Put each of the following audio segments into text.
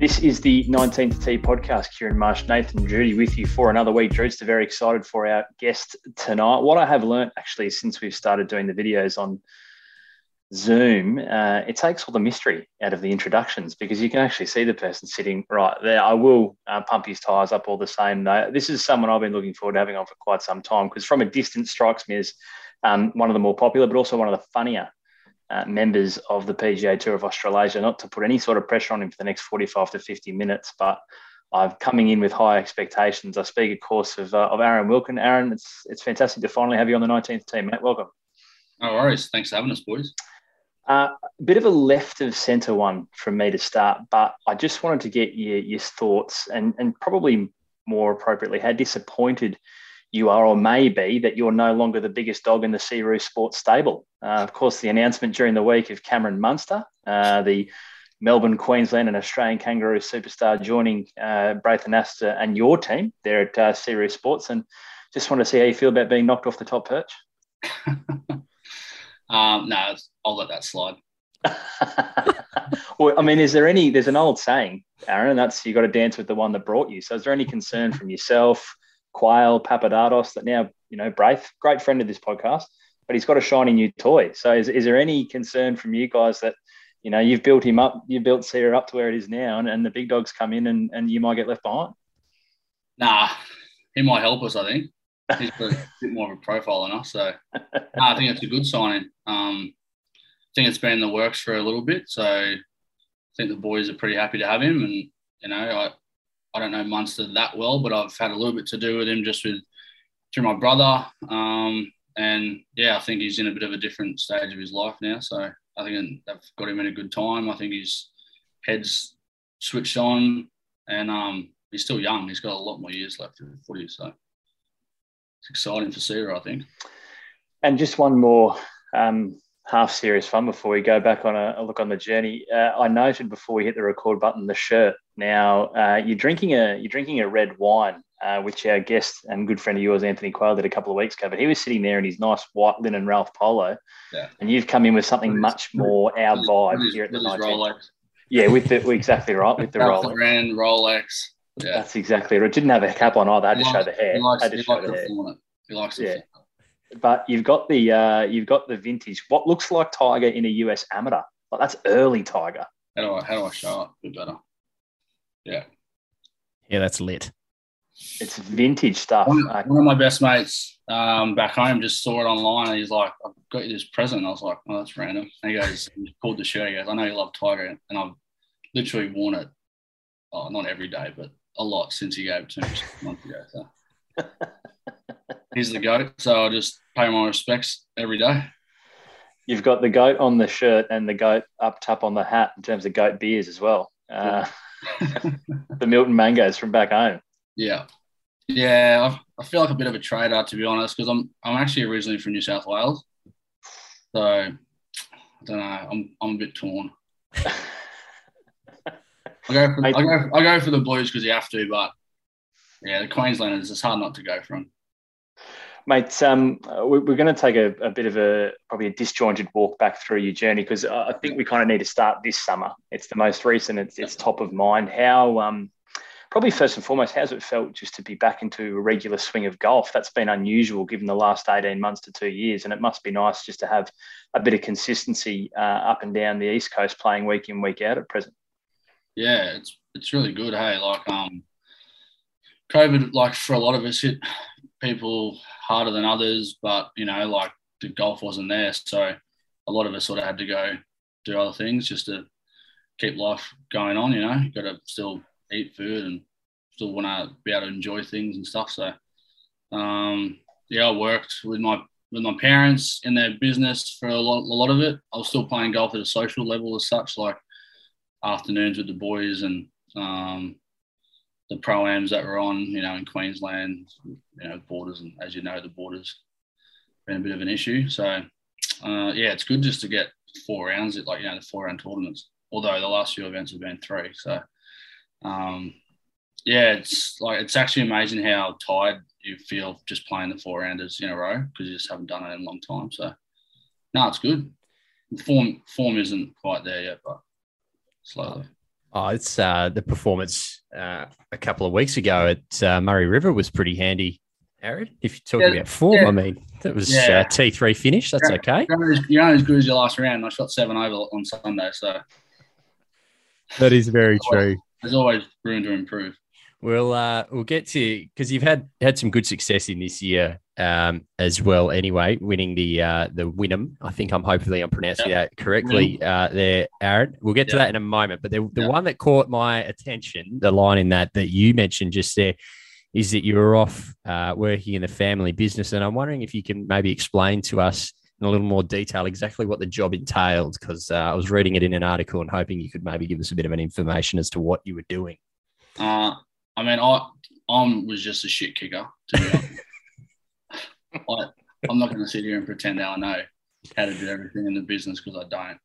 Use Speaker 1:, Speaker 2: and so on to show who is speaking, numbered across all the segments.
Speaker 1: This is the 19th Tee podcast. Kieran Marsh, Nathan Judy with you for another week. Drew's very excited for our guest tonight. What I have learnt actually since we've started doing the videos on Zoom, uh, it takes all the mystery out of the introductions because you can actually see the person sitting right there. I will uh, pump his tyres up all the same though. This is someone I've been looking forward to having on for quite some time because from a distance strikes me as um, one of the more popular, but also one of the funnier uh, members of the PGA Tour of Australasia, not to put any sort of pressure on him for the next 45 to 50 minutes, but I'm coming in with high expectations. I speak, of course, of, uh, of Aaron Wilkin. Aaron, it's it's fantastic to finally have you on the 19th team, mate. Welcome.
Speaker 2: No worries. Thanks for having us, boys.
Speaker 1: Uh, a bit of a left of centre one from me to start, but I just wanted to get your, your thoughts and, and probably more appropriately, how disappointed you are or may be that you're no longer the biggest dog in the Searoo Sports stable. Uh, of course, the announcement during the week of Cameron Munster, uh, the Melbourne, Queensland, and Australian kangaroo superstar joining uh, Braith Anasta and your team there at uh, Searoo Sports. And just want to see how you feel about being knocked off the top perch.
Speaker 2: um, no, I'll let that slide.
Speaker 1: well, I mean, is there any? There's an old saying, Aaron, and that's you got to dance with the one that brought you. So, is there any concern from yourself, Quayle, Papadatos, that now, you know, Braith, great friend of this podcast, but he's got a shiny new toy. So is, is there any concern from you guys that, you know, you've built him up, you've built Sierra up to where it is now, and, and the big dogs come in and, and you might get left behind?
Speaker 2: Nah, he might help us, I think. He's got a bit more of a profile than us. So nah, I think it's a good signing. Um, I think it's been in the works for a little bit. So I think the boys are pretty happy to have him. And, you know, I, I don't know Munster that well, but I've had a little bit to do with him just with through my brother. Um, and yeah, I think he's in a bit of a different stage of his life now. So I think they've got him in a good time. I think his head's switched on, and um, he's still young. He's got a lot more years left in footy, so it's exciting for Sarah, I think.
Speaker 1: And just one more um, half serious fun before we go back on a, a look on the journey. Uh, I noted before we hit the record button the shirt. Now uh, you're drinking a you're drinking a red wine, uh, which our guest and good friend of yours, Anthony Quayle, did a couple of weeks ago. But he was sitting there in his nice white linen Ralph Polo, yeah. and you've come in with something much more our vibe here at the night. Yeah, with the exactly right with the
Speaker 2: Rolex. Brand Rolex.
Speaker 1: Yeah. That's exactly right. Didn't have a cap on either. I had to show the hair.
Speaker 2: He likes, he likes it. He likes
Speaker 1: it. Yeah but you've got the uh, you've got the vintage. What looks like Tiger in a US amateur. Like that's early Tiger.
Speaker 2: How do I how do I show it a better? Yeah.
Speaker 3: Yeah, that's lit.
Speaker 1: It's vintage stuff.
Speaker 2: One, one of my best mates um, back home just saw it online and he's like, I've got you this present. I was like, oh, that's random. And he goes, he pulled the shirt. He goes, I know you love Tiger. And I've literally worn it, oh, not every day, but a lot since he gave it to me a month ago. So. he's the goat. So I just pay my respects every day.
Speaker 1: You've got the goat on the shirt and the goat up top on the hat in terms of goat beers as well. Uh, the Milton Mangoes from back home.
Speaker 2: Yeah, yeah. I, I feel like a bit of a trader to be honest, because I'm I'm actually originally from New South Wales, so I don't know. I'm I'm a bit torn. I go for I go I go for the Blues because you have to, but yeah, the Queenslanders it's hard not to go for them.
Speaker 1: Mate, um, we're going to take a, a, bit of a probably a disjointed walk back through your journey because I think we kind of need to start this summer. It's the most recent. It's, it's top of mind. How um, probably first and foremost, how's it felt just to be back into a regular swing of golf? That's been unusual given the last eighteen months to two years, and it must be nice just to have a bit of consistency uh, up and down the east coast, playing week in week out at present.
Speaker 2: Yeah, it's it's really good. Hey, like um, COVID, like for a lot of us, hit people harder than others, but you know, like the golf wasn't there, so a lot of us sort of had to go do other things just to keep life going on. You know, you got to still eat food and still want to be able to enjoy things and stuff. So, um, yeah, I worked with my with my parents in their business for a lot, a lot of it. I was still playing golf at a social level as such, like afternoons with the boys and um, the pro-ams that were on, you know, in Queensland, you know, borders, and as you know, the borders been a bit of an issue. So, uh, yeah, it's good just to get four rounds at like, you know, the four round tournaments, although the last few events have been three. So, um, yeah, it's like, it's actually amazing how tired you feel just playing the four rounders in a row because you just haven't done it in a long time. So, no, it's good. Form form isn't quite there yet, but slowly.
Speaker 3: Oh, it's uh, the performance uh, a couple of weeks ago at uh, Murray River was pretty handy. Aaron, if you're talking
Speaker 2: Yeah,
Speaker 3: about form,
Speaker 2: yeah.
Speaker 3: I mean, that was
Speaker 2: Yeah.
Speaker 3: uh, T3 finish. That's okay.
Speaker 2: You're only, as, you're only as good as your last round. I shot seven over on Sunday, so
Speaker 3: That is very true.
Speaker 2: there's always room to improve.
Speaker 3: We'll uh, we'll get to because you've had had some good success in this year um, as well. Anyway, winning the uh, the Wynnum. I think I'm hopefully I'm pronouncing that correctly uh, there, Aaron. We'll get to that in a moment. But the, the
Speaker 2: Yeah.
Speaker 3: one that caught my attention, the line in that that you mentioned just there, is that you were off uh, working in the family business, and I'm wondering if you can maybe explain to us in a little more detail exactly what the job entailed because uh, I was reading it in an article and hoping you could maybe give us a bit of an information as to what you were doing.
Speaker 2: Uh, I mean, I I was just a shit kicker. To be honest, I, I'm not going to sit here and pretend that I know how to do everything in the business because I don't.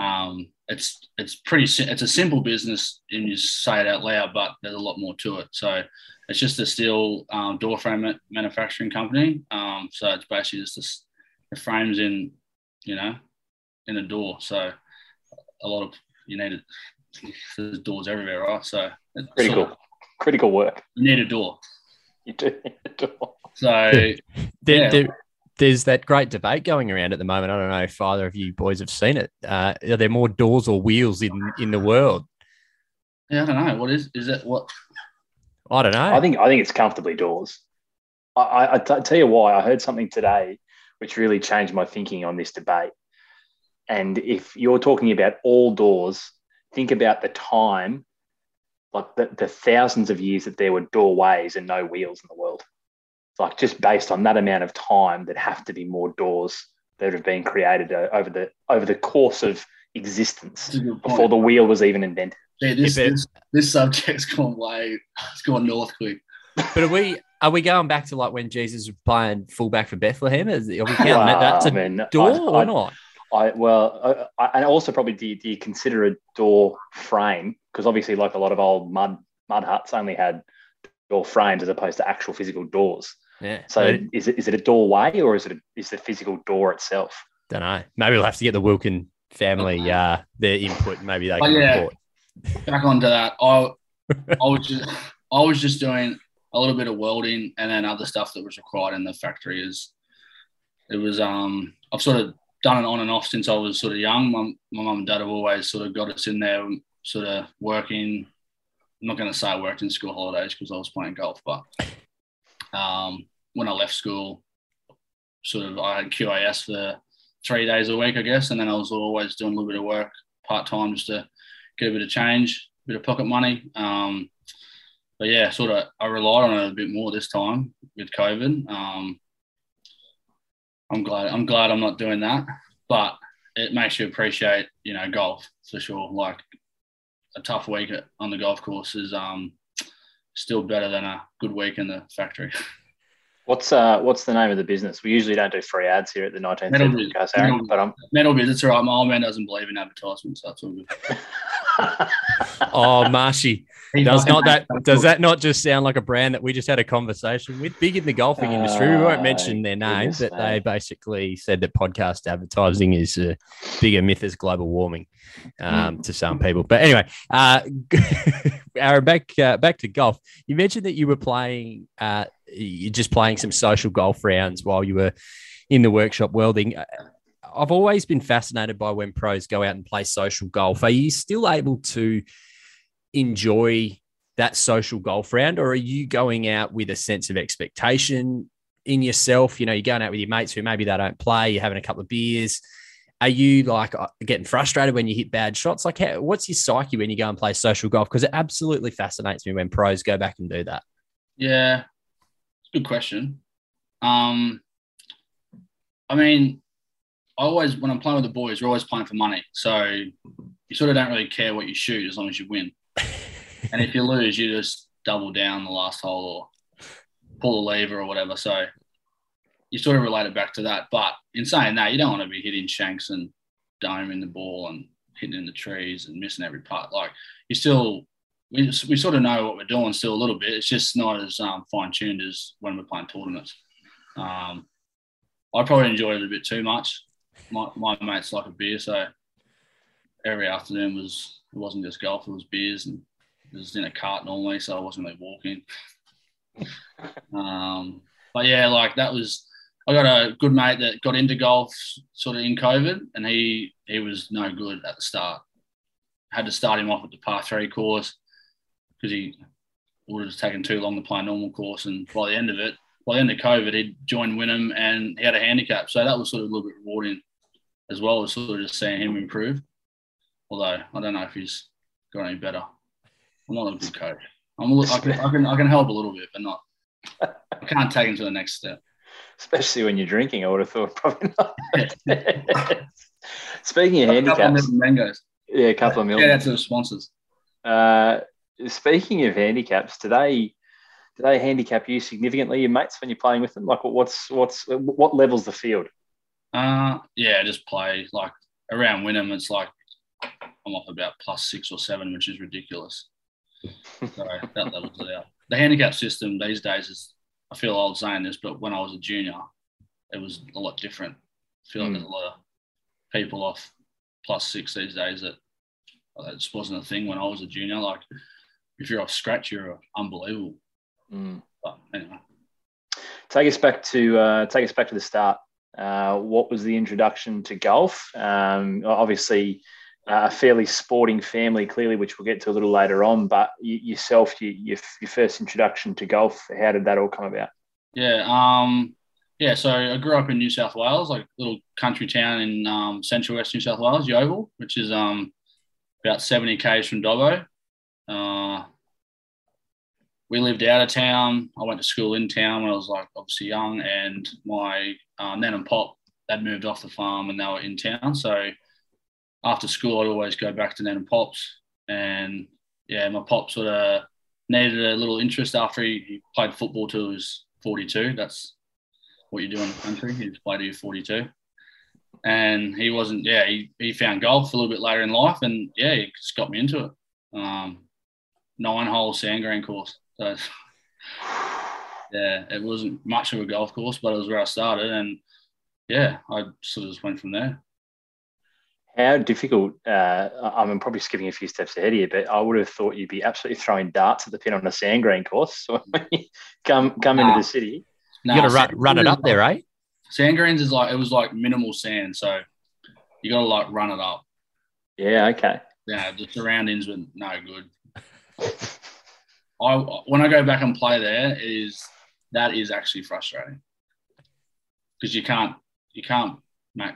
Speaker 2: Um, it's it's pretty it's a simple business and you say it out loud, but there's a lot more to it. So it's just a steel um, door frame manufacturing company. Um, so it's basically just this, the frames in, you know, in a door. So a lot of you need it. There's doors everywhere, right? So it's
Speaker 1: Critical,
Speaker 2: sort of-
Speaker 1: critical work.
Speaker 2: you need a door.
Speaker 1: You do. need a door.
Speaker 2: So
Speaker 3: There,
Speaker 2: Yeah.
Speaker 3: there- there's that great debate going around at the moment. I don't know if either of you boys have seen it. Uh, are there more doors or wheels in, in the world?
Speaker 2: yeah, I don't know. What is is it? What
Speaker 3: I don't know.
Speaker 1: I think I think it's comfortably doors. I, I, I t- tell you why. I heard something today which really changed my thinking on this debate. And if you're talking about all doors, think about the time, like the, the thousands of years that there were doorways and no wheels in the world. Like just based on that amount of time, that have to be more doors that have been created uh, over the over the course of existence
Speaker 2: That's a good point.
Speaker 1: before the wheel was even invented.
Speaker 2: Yeah, this,
Speaker 3: If it-
Speaker 2: this this subject's gone way. It's gone north quick.
Speaker 3: but are we are we going back to like when Jesus was playing fullback for Bethlehem? Is, are we counting that? That's a
Speaker 1: I mean,
Speaker 3: door
Speaker 1: I-
Speaker 3: or
Speaker 1: I-
Speaker 3: not?
Speaker 1: I well, uh, I, and also probably do you, do you consider a door frame because obviously, like a lot of old mud mud huts only had door frames as opposed to actual physical doors.
Speaker 3: Yeah.
Speaker 1: So
Speaker 3: I
Speaker 1: is it is it a doorway or is it a, is the physical door itself?
Speaker 3: don't know. Maybe we'll have to get the Wilkin family uh, their input. Maybe they
Speaker 2: Oh,
Speaker 3: can
Speaker 2: yeah.
Speaker 3: report.
Speaker 2: Back onto that. I I was just I was just doing a little bit of welding and then other stuff that was required in the factory. Is it was um I've sort of done it on and off since I was sort of young. My my mum and dad have always sort of got us in there, sort of working. I'm not going to say I worked in school holidays because I was playing golf, but um, when I left school, sort of I had QAS for three days a week, I guess, and then I was always doing a little bit of work part time just to get a bit of change, a bit of pocket money. Um, but yeah, sort of I relied on it a bit more this time with COVID. Um, I'm glad I'm glad I'm not doing that, but it makes you appreciate you know golf for sure. Like a tough week on the golf course is um, still better than a good week in the factory.
Speaker 1: What's uh what's the name of the business? We usually don't do free ads here at the 19th
Speaker 2: Metal
Speaker 1: Century
Speaker 2: Biz-
Speaker 1: podcast, Aaron,
Speaker 2: Metal-
Speaker 1: but I'm
Speaker 2: Metal biz, it's all right. My old man doesn't believe in advertisements. So that's all good.
Speaker 3: Oh, Marshy,
Speaker 2: He
Speaker 3: does not that does that not just sound like a brand that we just had a conversation with? Big in the golfing industry. We won't
Speaker 1: Oh,
Speaker 3: mention their name, but they basically said that podcast advertising is a bigger myth as global warming um, to some people. But anyway, uh, Aaron, back uh, back to golf. You mentioned that you were playing, uh, you're just playing some social golf rounds while you were in the workshop welding. Uh, I've always been fascinated by when pros go out and play social golf. Are you still able to enjoy that social golf round, or are you going out with a sense of expectation in yourself? You know, you're going out with your mates who maybe they don't play, you're having a couple of beers. Are you like uh, getting frustrated when you hit bad shots? Like, how, what's your psyche when you go and play social golf? Because it absolutely fascinates me when pros go back and do that.
Speaker 2: Yeah, good question. Um, I mean, I always when I'm playing with the boys, we're always playing for money, so you sort of don't really care what you shoot as long as you win. And if you lose, you just double down the last hole or pull the lever or whatever. So you sort of relate it back to that. But in saying that, you don't want to be hitting shanks and doming the ball and hitting in the trees and missing every putt. Like you still, we, we sort of know what we're doing still a little bit. It's just not as um, fine tuned as when we're playing tournaments. Um, I probably enjoyed it a bit too much. My, my mates like a beer, so every afternoon was it wasn't just golf; it was beers, and it was in a cart normally, so I wasn't really walking. um, but yeah, like that was. I got a good mate that got into golf sort of in COVID, and he he was no good at the start. Had to start him off at the par three course because he would have taken too long to play a normal course, and by the end of it, by the end of COVID, he'd joined Wynnum and he had a handicap, so that was sort of a little bit rewarding as well as sort of just seeing him improve. Although I don't know if he's got any better. I'm not a good coach. I'm a little, I, can, I can I can help a little bit, but not. I can't take him to the next step.
Speaker 1: Especially when you're drinking, I would have thought probably not. speaking of
Speaker 2: A couple
Speaker 1: handicaps,
Speaker 2: of mangoes.
Speaker 1: yeah, a couple of
Speaker 2: Yeah,
Speaker 1: million.
Speaker 2: that's the sponsors.
Speaker 1: Uh, speaking of handicaps, do they do they handicap you significantly, your mates, when you're playing with them? Like, what- what's what's what levels the field?
Speaker 2: Uh, yeah, just play like around Wynnum. It's like I'm off about plus six or seven, which is ridiculous. So that levels it out. The handicap system these days is, I feel old saying this, but when I was a junior, it was a lot different. I feel like
Speaker 1: Mm.
Speaker 2: there's a lot of people off plus six these days that that just wasn't a thing when I was a junior. Like if you're off scratch, you're unbelievable.
Speaker 1: Mm.
Speaker 2: But anyway,
Speaker 1: Take us back to uh, take us back to the start. Uh, what was the introduction to golf? Um, obviously, uh, a fairly sporting family, clearly, which we'll get to a little later on. But you, yourself, you, your, your first introduction to golf, how did that all come about?
Speaker 2: Yeah, um, yeah. So I grew up in New South Wales, like a little country town in um, central west New South Wales, Yeoval, which is um, about seventy k's from Dubbo. Uh, we lived out of town. I went to school in town when I was like obviously young, and my uh, nan and pop they'd moved off the farm and they were in town. So after school, I'd always go back to nan and pop's, and yeah, my pop sort of needed a little interest after he, he played football till he was 42. That's what you do in the country. Just played till you're 42. And he wasn't, yeah, he, he found golf a little bit later in life and yeah, he just got me into it. Um, nine hole sand green course. So yeah, it wasn't much of a golf course, but it was where I started. And yeah, I sort of just went from there.
Speaker 1: How difficult? Uh, I'm probably skipping a few steps ahead here, but I would have thought you'd be absolutely throwing darts at the pin on a sand green course So when you come come into the city.
Speaker 3: You got to run, run it up
Speaker 2: is
Speaker 3: there,
Speaker 2: like-
Speaker 3: eh?
Speaker 2: Sand greens is like, it was like minimal sand. So you got to like run it up.
Speaker 1: Yeah, okay.
Speaker 2: Yeah, the surroundings were no good. I when I go back and play there, it is that is actually frustrating because you can't you can't make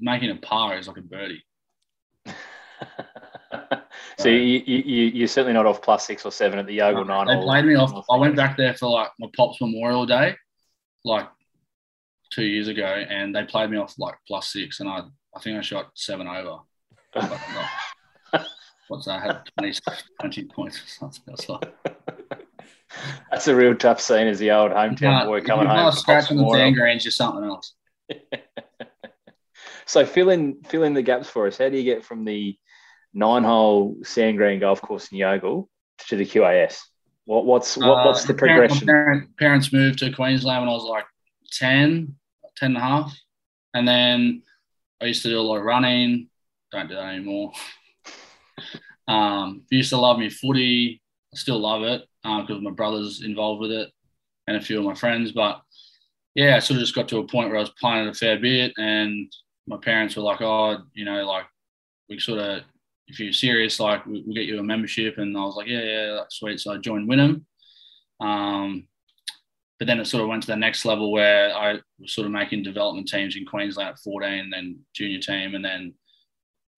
Speaker 2: making a par is like a birdie.
Speaker 1: so you, you, you, you're certainly not off plus six or seven at the Yogle nine.
Speaker 2: They played me off. I went back there for like my pops Memorial Day, like two years ago, and they played me off like plus six, and I I think I shot seven over. What's that? I had 20, 20 points or something. That's like,
Speaker 1: That's a real tough scene as the old hometown boy coming home.
Speaker 2: Scratching the sand greens, you're something else.
Speaker 1: So fill in fill in the gaps for us. How do you get from the nine hole sand green golf course in Yogle to the QAS? What what's what, what's
Speaker 2: Uh,
Speaker 1: the
Speaker 2: my parent-
Speaker 1: progression?
Speaker 2: My parent, parents moved to Queensland when I was like 10, 10 and a half. And then I used to do a lot of running. Don't do that anymore. um, used to love me footy. I still love it because my brother's involved with it and a few of my friends. But yeah, I sort of just got to a point where I was playing it a fair bit. And my parents were like, oh, you know, like we sort of, if you're serious, like we, we'll get you a membership. And I was like, yeah, yeah, that's sweet. So I joined Wynnum. Um, but then it sort of went to the next level where I was sort of making development teams in Queensland at 14, then junior team, and then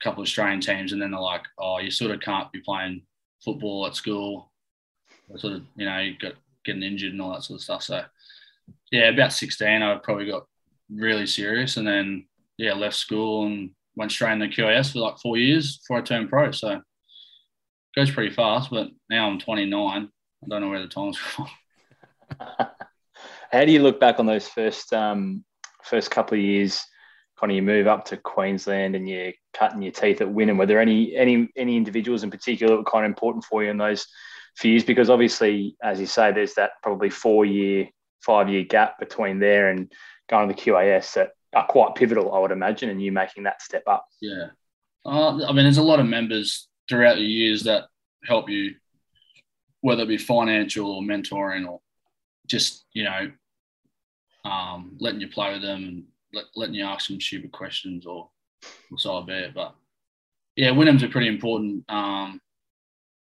Speaker 2: a couple of Australian teams. And then they're like, oh, you sort of can't be playing football at school. Sort of, you know, you got getting injured and all that sort of stuff. So, yeah, about 16, I probably got really serious. And then, yeah, left school and went straight into QAS for like four years before I turned pro. So, it goes pretty fast. But now I'm 29 I don't know where the time's from.
Speaker 1: How do you look back on those first um, first couple of years? Kind of you move up to Queensland and you're cutting your teeth at Wynnum. Were there any any any individuals in particular that were kind of important for you in those few years? Because obviously, as you say, there's that probably four year, five year gap between there and going to the QAS that are quite pivotal, I would imagine, and you making that step up.
Speaker 2: Yeah, uh, I mean, there's a lot of members throughout the years that help you, whether it be financial or mentoring or just you know um, letting you play with them and let, letting you ask them stupid questions or, or so be it. But yeah, Wynnum's a pretty important um,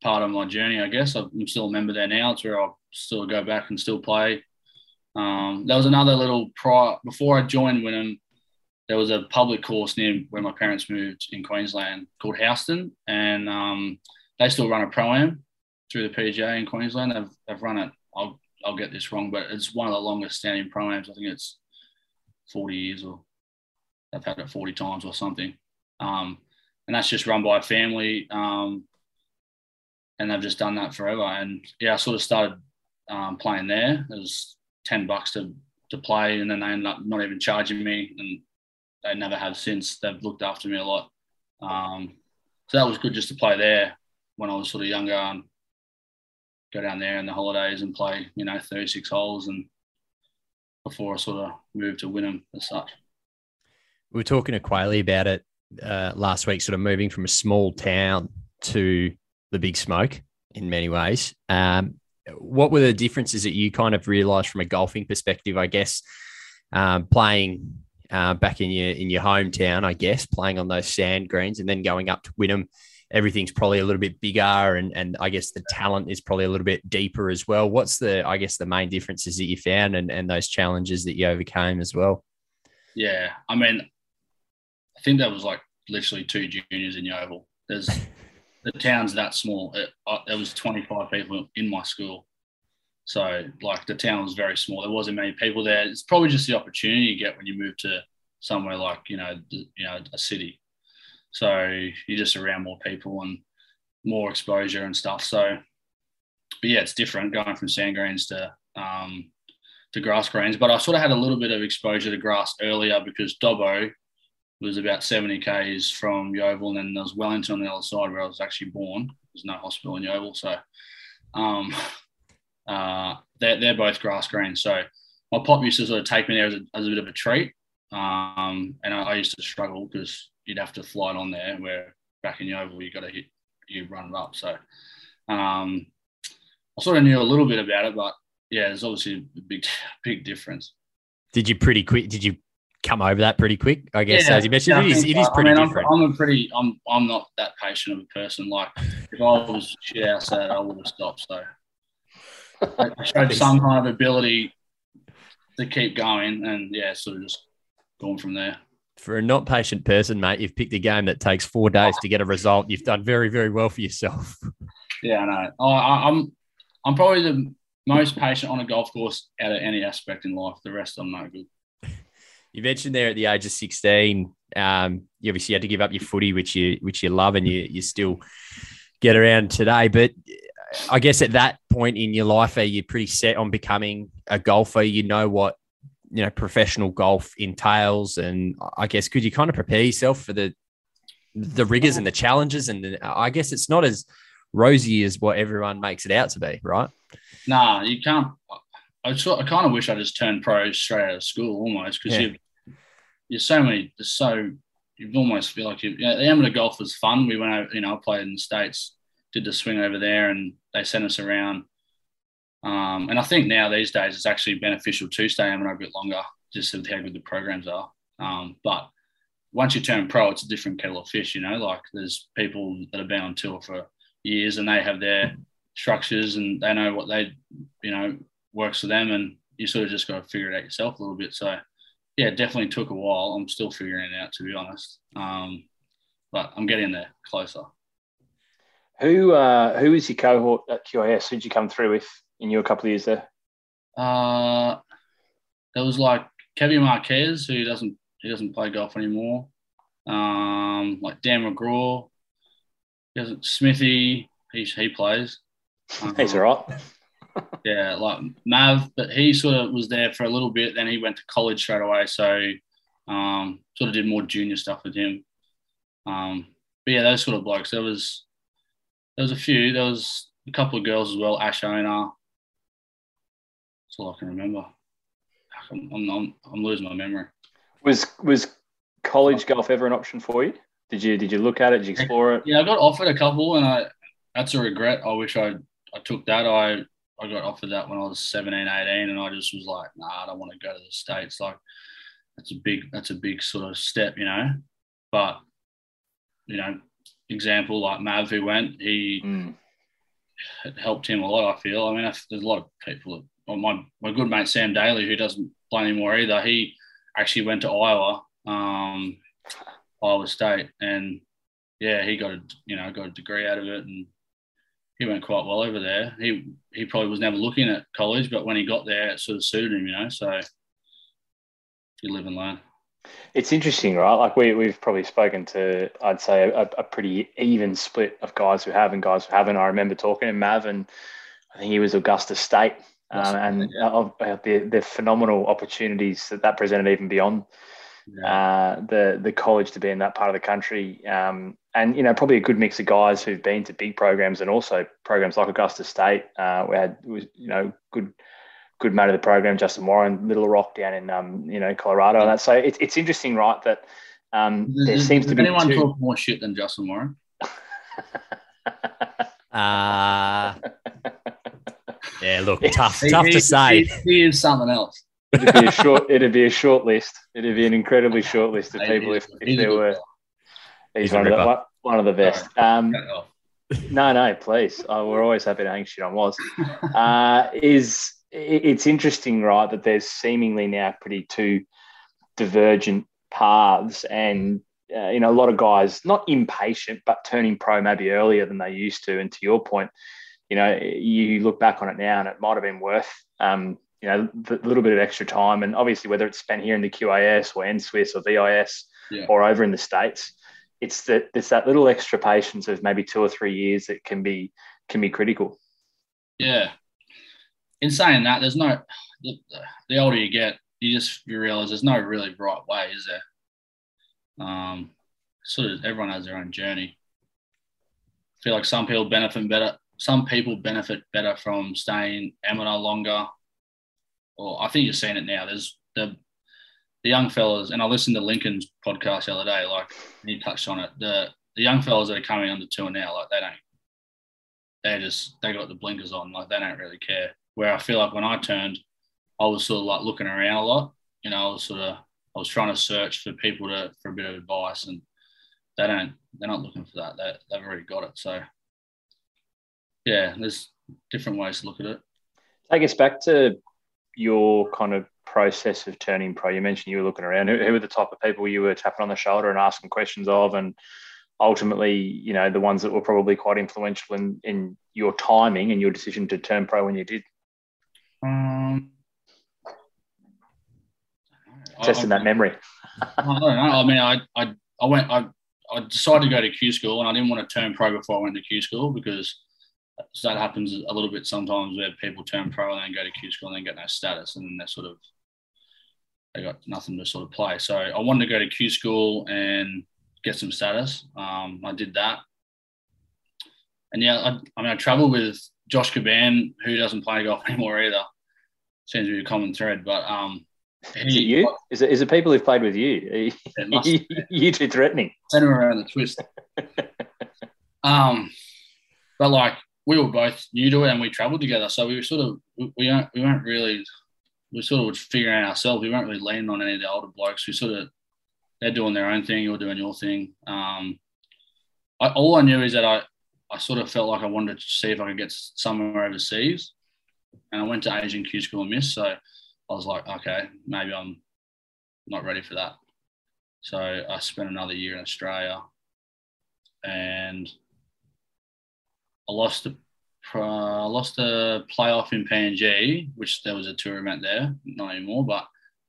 Speaker 2: part of my journey, I guess. I'm still a member there now. It's where I'll still go back and still play. Um, there was another little prior before I joined Wynnum. There was a public course near where my parents moved in Queensland called Houston, and um, they still run a pro am through the PGA in Queensland. They've, they've run it. I'll I'll get this wrong, but it's one of the longest standing programs. I think it's 40 years or they've had it 40 times or something. Um, and that's just run by a family. Um, and they've just done that forever. And yeah, I sort of started um, playing there. It was 10 bucks to, to play. And then they ended up not even charging me. And they never have since. They've looked after me a lot. Um, so that was good just to play there when I was sort of younger and go down there in the holidays and play, you know, 36 holes and before I sort of moved to Wynnum as such.
Speaker 3: We were talking to Quayle about it uh, last week, sort of moving from a small town to the big smoke in many ways. Um, what were the differences that you kind of realised from a golfing perspective? I guess um, playing uh, back in your in your hometown, I guess playing on those sand greens, and then going up to Wynnum everything's probably a little bit bigger and and I guess the talent is probably a little bit deeper as well. What's the I guess the main differences that you found and, and those challenges that you overcame as well?
Speaker 2: Yeah, I mean, I think that was like literally two juniors in Yeoval. There's the town's that small. It, uh, there was 25 people in my school. So like the town was very small. There wasn't many people there. It's probably just the opportunity you get when you move to somewhere like you know the, you know a city. So you're just around more people and more exposure and stuff. So, but yeah, it's different going from sand greens to um, to grass greens. But I sort of had a little bit of exposure to grass earlier because Dubbo was about 70 k's from Yeoval, and then there was Wellington on the other side where I was actually born. There's no hospital in Yeoval, so um, uh, they're, they're both grass greens. So my pop used to sort of take me there as a, as a bit of a treat, um, and I, I used to struggle because you'd have to fly it on there. Where back in Yeoval, you got to hit, you run it up. So um, I sort of knew a little bit about it, but yeah, there's obviously a big, big difference.
Speaker 3: Did you pretty quick? Did you come over that pretty quick? I guess yeah, as you mentioned, yeah, it is, it is pretty
Speaker 2: I mean,
Speaker 3: different.
Speaker 2: I'm, I'm, a pretty, I'm, I'm not that patient of a person. Like if I was shit outside, I would have stopped. So I showed some kind of ability to keep going, and yeah, sort of just going from there
Speaker 3: for a not patient person, mate, you've picked a game that takes four days to get a result. You've done very, very well for yourself.
Speaker 2: Yeah, I know. I, I'm, I'm probably the most patient on a golf course out of any aspect in life. The rest I'm not good.
Speaker 3: You mentioned there at the age of 16, um, you obviously had to give up your footy, which you which you love, and you you still get around today. But I guess at that point in your life, are you pretty set on becoming a golfer? You know what you know professional golf entails and i guess could you kind of prepare yourself for the the rigors and the challenges and the, i guess it's not as rosy as what everyone makes it out to be right
Speaker 2: nah you can't i, sort, I kind of wish i just turned pro straight out of school almost because yeah. you you're so many there's so you almost feel like you, you know, the amateur golf was fun we went out you know i played in the states did the swing over there and they sent us around um, and I think now these days it's actually beneficial to stay amateur a bit longer, just with how good the programs are. Um, but once you turn pro, it's a different kettle of fish. You know, like there's people that have been on tour for years and they have their structures and they know what they, you know, works for them, and you sort of just got to figure it out yourself a little bit. So, yeah, it definitely took a while. I'm still figuring it out, to be honest. Um, but I'm getting there closer.
Speaker 1: Who uh, who is your cohort at QAS? Who did you come through with? in your couple of years there?
Speaker 2: Uh, there was like Kevin Marquez, who doesn't he doesn't play golf anymore. Um, like Dan McGraw, doesn't Smithy, he he plays.
Speaker 1: He's
Speaker 2: Um,
Speaker 1: all right.
Speaker 2: Yeah, like Mav, but he sort of was there for a little bit. Then he went to college straight away, so um, sort of did more junior stuff with him. Um, but yeah, those sort of blokes. There was there was a few. There was a couple of girls as well. Ash Owner. That's all I can remember. I'm, I'm, I'm, I'm losing my memory.
Speaker 1: Was was college golf ever an option for you? Did you did you look at it? Did you explore it?
Speaker 2: Yeah, I got offered a couple, and I that's a regret. I wish I I took that. I I got offered that when I was 17, 18, and I just was like, nah, I don't want to go to the states. Like that's a big that's a big sort of step, you know. But you know, example like Mav who went, he
Speaker 1: Mm.
Speaker 2: it helped him a lot. I feel. I mean, I- there's a lot of people. Well, my my good mate Sam Daly, who doesn't play anymore either, he actually went to Iowa, um, Iowa State, and yeah, he got a you know got a degree out of it, and he went quite well over there. He he probably was never looking at college, but when he got there, it sort of suited him, you know. So you live and learn.
Speaker 1: It's interesting, right? Like we we've probably spoken to, I'd say, a, a pretty even split of guys who have and guys who haven't. I remember talking to Mav, and I think he was Augusta State, um, and
Speaker 2: State, yeah.
Speaker 1: of of the the phenomenal opportunities that that presented, even beyond uh, the the college to be in that part of the country, um, and you know probably a good mix of guys who've been to big programs and also programs like Augusta State. Uh, we had was you know good good mate of the program, Justin Warren, Little Rock down in um, you know Colorado, and that. So it's it's interesting, right? That um, there
Speaker 2: Does-
Speaker 1: seems
Speaker 2: does
Speaker 1: to be
Speaker 2: anyone
Speaker 1: two-
Speaker 2: talk more shit than Justin Warren?
Speaker 3: Uh, yeah, look, tough,
Speaker 2: He-
Speaker 3: tough
Speaker 2: he-
Speaker 3: to say.
Speaker 2: He, he is something else.
Speaker 1: It'd be a short it'd be a short list. It'd be an incredibly short list of people if, if there were. He's,
Speaker 3: He's
Speaker 1: one, of the, one, one of the best. Um,
Speaker 2: Cut it off.
Speaker 1: No, no, please. Oh, we're always happy to hang shit on was. Uh, is it's interesting, right, that there's seemingly now pretty two divergent paths, and uh, you know a lot of guys not impatient, but turning pro maybe earlier than they used to. And to your point, you know, you look back on it now, and it might have been worth. Um, you know, a little bit of extra time, and obviously whether it's spent here in the QAS or NSWIS or VIS
Speaker 2: Yeah.
Speaker 1: or over in the states, it's that it's that little extra patience of maybe two or three years that can be can be critical.
Speaker 2: Yeah. In saying that, there's no the, the older you get, you just you realize there's no really right way, is there? Um, sort of everyone has their own journey. I feel like some people benefit better. Some people benefit better from staying amateur longer. Or I think you're seeing it now. There's the the young fellas, and I listened to Lincoln's podcast the other day. Like he touched on it. The the young fellas that are coming under tour now, like they don't they just they got the blinkers on, like they don't really care. Where I feel like when I turned, I was sort of like looking around a lot. You know, I was sort of I was trying to search for people to for a bit of advice, and they don't they're not looking for that. They they've already got it. So yeah, there's different ways to look at it.
Speaker 1: Take us back to your kind of process of turning pro. You mentioned you were looking around. Who, who were the type of people you were tapping on the shoulder and asking questions of, and ultimately, you know, the ones that were probably quite influential in in your timing and your decision to turn pro when you did,
Speaker 2: Um,
Speaker 1: testing that memory.
Speaker 2: I don't know. I mean, I, I, I went, I, I decided to go to Q school and I didn't want to turn pro before I went to Q school because that happens a little bit sometimes where people turn pro and then go to Q school and then get no status and then they're sort of, they got nothing to sort of play. So I wanted to go to Q school and get some status. Um, I did that. And yeah, I, I mean, I traveled with Josh Caban, who doesn't play golf anymore either. Seems to be a common thread, but um,
Speaker 1: Is it you? Is it, is it people who've played with you? You, you too threatening.
Speaker 2: send him around the twist. um, but like we were both new to it and we travelled together, so we were sort of we we weren't, we weren't really we sort of was figuring out ourselves. We weren't really leaning on any of the older blokes. We sort of they're doing their own thing, you're doing your thing. Um, I, all I knew is that I I sort of felt like I wanted to see if I could get somewhere overseas, and I went to Asian Q school and missed. So I was like, okay, maybe I'm not ready for that. So I spent another year in Australia, and I lost the uh, lost a playoff in PNG, which there was a tour event there, not anymore. But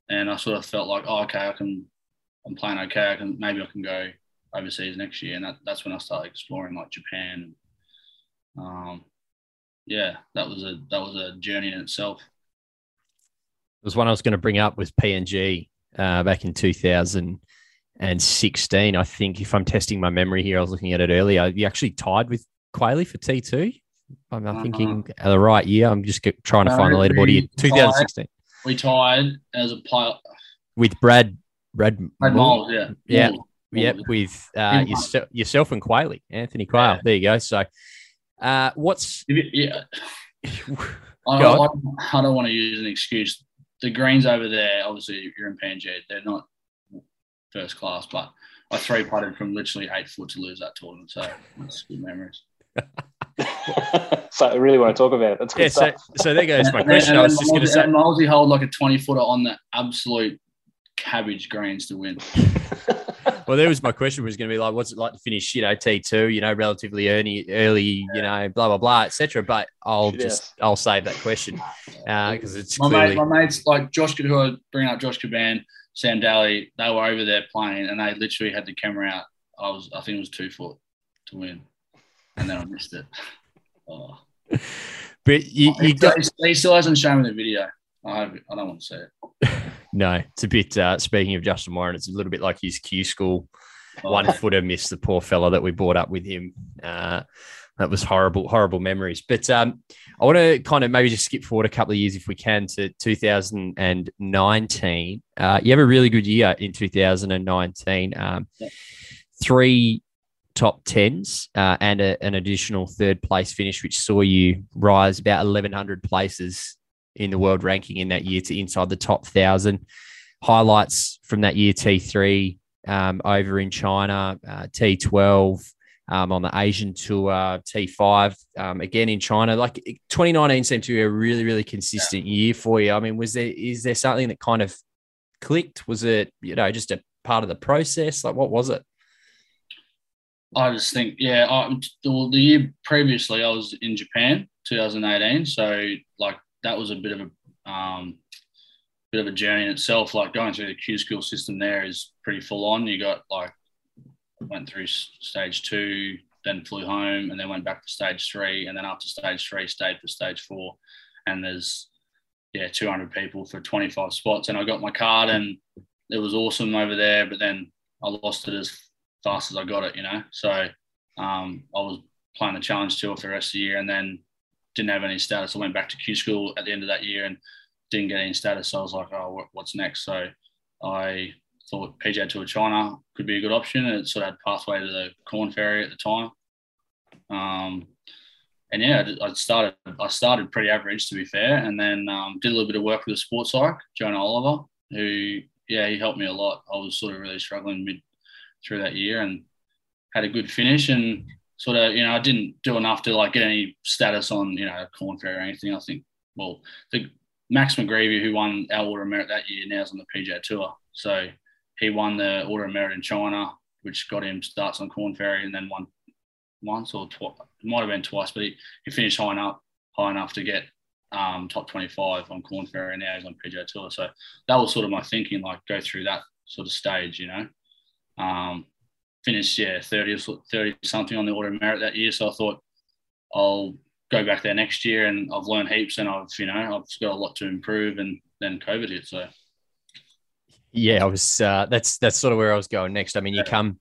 Speaker 2: and I sort of felt like, oh, okay, I can, I'm playing okay. I can maybe I can go overseas next year, and that, that's when I started exploring like Japan, um, yeah, that was a that was a journey in itself.
Speaker 3: It was one I was going to bring up with PNG uh, back in 2016. I think if I'm testing my memory here, I was looking at it earlier. You actually tied with Quayle for T2. I'm
Speaker 2: Uh-huh.
Speaker 3: thinking the right year. I'm just trying to find the leaderboard here. 2016
Speaker 2: We tied as a player.
Speaker 3: with Brad. Brad,
Speaker 2: Brad
Speaker 3: Moore.
Speaker 2: Moules, yeah.
Speaker 3: Yeah.
Speaker 2: Moules.
Speaker 3: Yep, with uh, yourself, yourself and Quayle, Anthony Quayle.
Speaker 2: Yeah.
Speaker 3: There you go. So, uh, what's
Speaker 2: Yeah, I don't, I don't want to use an excuse. The greens over there, obviously, you're in PNG. They're not first class, but I three putted from literally eight foot to lose that tournament. So that's good memories.
Speaker 1: so I really want to talk about it. That's good
Speaker 3: yeah? So,
Speaker 1: stuff.
Speaker 3: so there goes my question.
Speaker 2: and
Speaker 3: I was just going to say.
Speaker 2: and hold like a 20 footer on the absolute cabbage greens to win.
Speaker 3: Well, there was my question was going to be like, what's it like to finish, you know, T two, you know, relatively early, early, you know, blah blah blah, etc. But I'll
Speaker 1: Yes.
Speaker 3: just I'll save that question uh, because it's
Speaker 2: My,
Speaker 3: clearly
Speaker 2: mate, my mates like Josh, who I bring up, Josh Caban, Sam Daly, they were over there playing, and they literally had the camera out. I was, I think it was two foot to win, and then I missed it. Oh.
Speaker 3: but you,
Speaker 2: he,
Speaker 3: you got
Speaker 2: still- he still hasn't shown me the video. I I don't want to see it.
Speaker 3: no. It's a bit. Uh, speaking of Justin Warren, it's a little bit like his Q school
Speaker 2: Oh.
Speaker 3: one footer missed the poor fella that we brought up with him. Uh, that was horrible, horrible memories. But um, I want to kind of maybe just skip forward a couple of years if we can to 2019. Uh, you have a really good year in 2019. Um,
Speaker 2: Yeah.
Speaker 3: Three top tens uh, and a, an additional third place finish, which saw you rise about 1,100 places in the world ranking in that year to inside the top thousand. Highlights from that year T3 um, over in China, uh, T12 um, on the Asian tour, T5 um, again in China. Like 2019 seemed to be a really, really consistent year for you. I mean, was there is there something that kind of clicked? Was it you know just a part of the process? Like what was it?
Speaker 2: I just think, yeah, I, the year previously I was in Japan, 2018. So like that was a bit of a um, bit of a journey in itself. Like going through the Q school system there is pretty full on. You got like went through stage two, then flew home, and then went back to stage three, and then after stage three, stayed for stage four. And there's yeah, 200 people for 25 spots, and I got my card, and it was awesome over there. But then I lost it as fast as I got it, you know. So um, I was playing the challenge tour for the rest of the year, and then didn't have any status. I went back to Q school at the end of that year and didn't get any status. So I was like, oh, what's next? So I thought PGA Tour China could be a good option. It sort of had pathway to the Korn Ferry at the time. Um, and yeah, I started. I started pretty average, to be fair, and then um, did a little bit of work with the sports psych, Jonah Oliver, who yeah, he helped me a lot. I was sort of really struggling mid through that year, and had a good finish, and sort of you know I didn't do enough to like get any status on you know Korn Ferry or anything. I think well, the Max McGreevy, who won our Order of Merit that year, now is on the PGA Tour, so he won the Order of Merit in China, which got him starts on Korn Ferry, and then won once or twice. Might have been twice, but he, he finished high enough high enough to get um, top 25 on Korn Ferry, and now he's on PGA Tour. So that was sort of my thinking, like go through that sort of stage, you know. Um, finished yeah 30 or 30 something on the Order of Merit that year, so I thought I'll go back there next year, and I've learned heaps, and I've you know I've got a lot to improve, and then COVID hit, so.
Speaker 3: Yeah, I was. Uh, that's that's sort of where I was going next. I mean, you come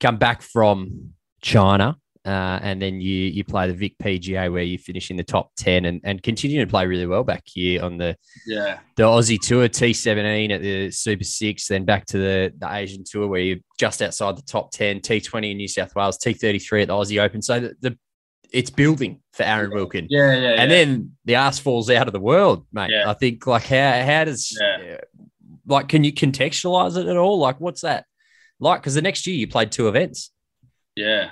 Speaker 3: come back from China, uh, and then you you play the Vic PGA where you finish in the top ten and, and continue to play really well back here on the
Speaker 2: Yeah,
Speaker 3: the Aussie Tour T17 at the Super Six, then back to the the Asian Tour where you're just outside the top ten, T20 in New South Wales, T33 at the Aussie Open. So the, the it's building for Aaron Wilkin.
Speaker 2: yeah, yeah.
Speaker 3: And
Speaker 2: yeah.
Speaker 3: then the ass falls out of the world, mate.
Speaker 2: Yeah.
Speaker 3: I think like how how does
Speaker 2: Yeah.
Speaker 3: like can you contextualize it at all? Like what's that like? Because the next year you played two events.
Speaker 2: Yeah.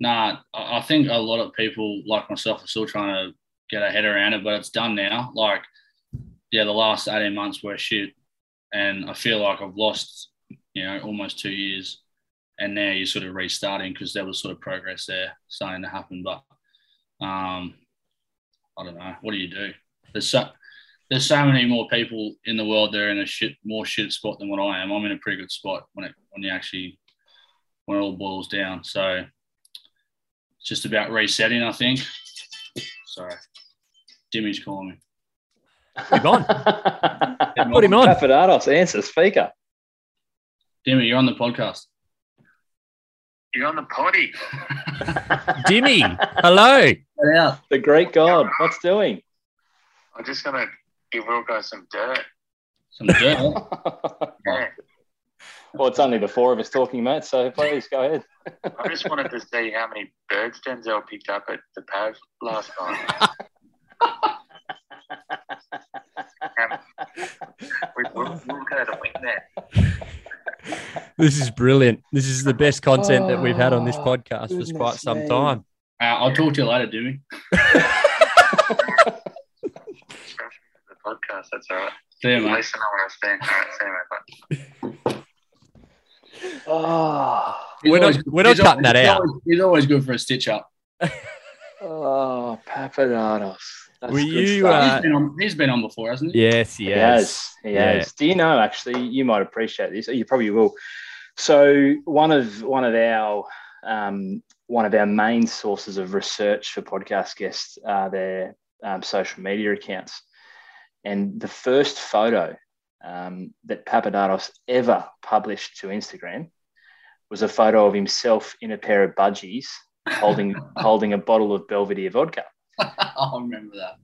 Speaker 2: Nah, I think a lot of people like myself are still trying to get a head around it, but it's done now. Like, yeah, the last 18 months were shit. And I feel like I've lost, you know, almost two years. And now you're sort of restarting because there was sort of progress there starting to happen. But um, I don't know. What do you do? There's so, there's so many more people in the world that are in a shit, more shit spot than what I am. I'm in a pretty good spot when it, when you actually when it all boils down. So it's just about resetting, I think. Sorry. Dimi's calling me.
Speaker 3: Put him on. Put him on.
Speaker 1: Papadopoulos, answer speaker.
Speaker 2: Dimi, you're on the podcast.
Speaker 4: You're on the potty.
Speaker 3: Dimi, hello.
Speaker 2: Yeah.
Speaker 1: The great god. What's doing?
Speaker 4: I'm just gonna give Wilco some dirt.
Speaker 2: Some dirt.
Speaker 4: Yeah.
Speaker 1: Well, it's only the four of us talking, mate. So please go ahead.
Speaker 4: I just wanted to see how many birds Denzel picked up at the Pav last night. We, we'll, we'll go to win there.
Speaker 3: This is brilliant. This is the best content that we've had on this
Speaker 1: Oh,
Speaker 3: podcast for quite some
Speaker 1: me.
Speaker 3: time.
Speaker 2: Uh, I'll talk to you later, Dimi.
Speaker 4: The podcast, that's all right.
Speaker 2: See you,
Speaker 4: At
Speaker 2: mate.
Speaker 4: least I know where I stand. All right, see you, mate. Bye.
Speaker 1: Oh,
Speaker 3: We're not-
Speaker 2: always-
Speaker 3: we're not
Speaker 2: he's
Speaker 3: cutting that out.
Speaker 2: He's always, he's always good for a stitch up.
Speaker 1: oh Papadatos. That's
Speaker 3: Were you? Uh,
Speaker 2: he's, been on, he's been on before, hasn't he?
Speaker 3: Yes,
Speaker 1: He
Speaker 3: yes.
Speaker 1: has. He
Speaker 3: Yeah.
Speaker 1: has. Do you know? Actually, you might appreciate this. You probably will. So one of one of our um, one of our main sources of research for podcast guests are their um, social media accounts, and the first photo um, that Papadatos ever published to Instagram was a photo of himself in a pair of budgies holding holding a bottle of Belvedere vodka
Speaker 2: I remember that.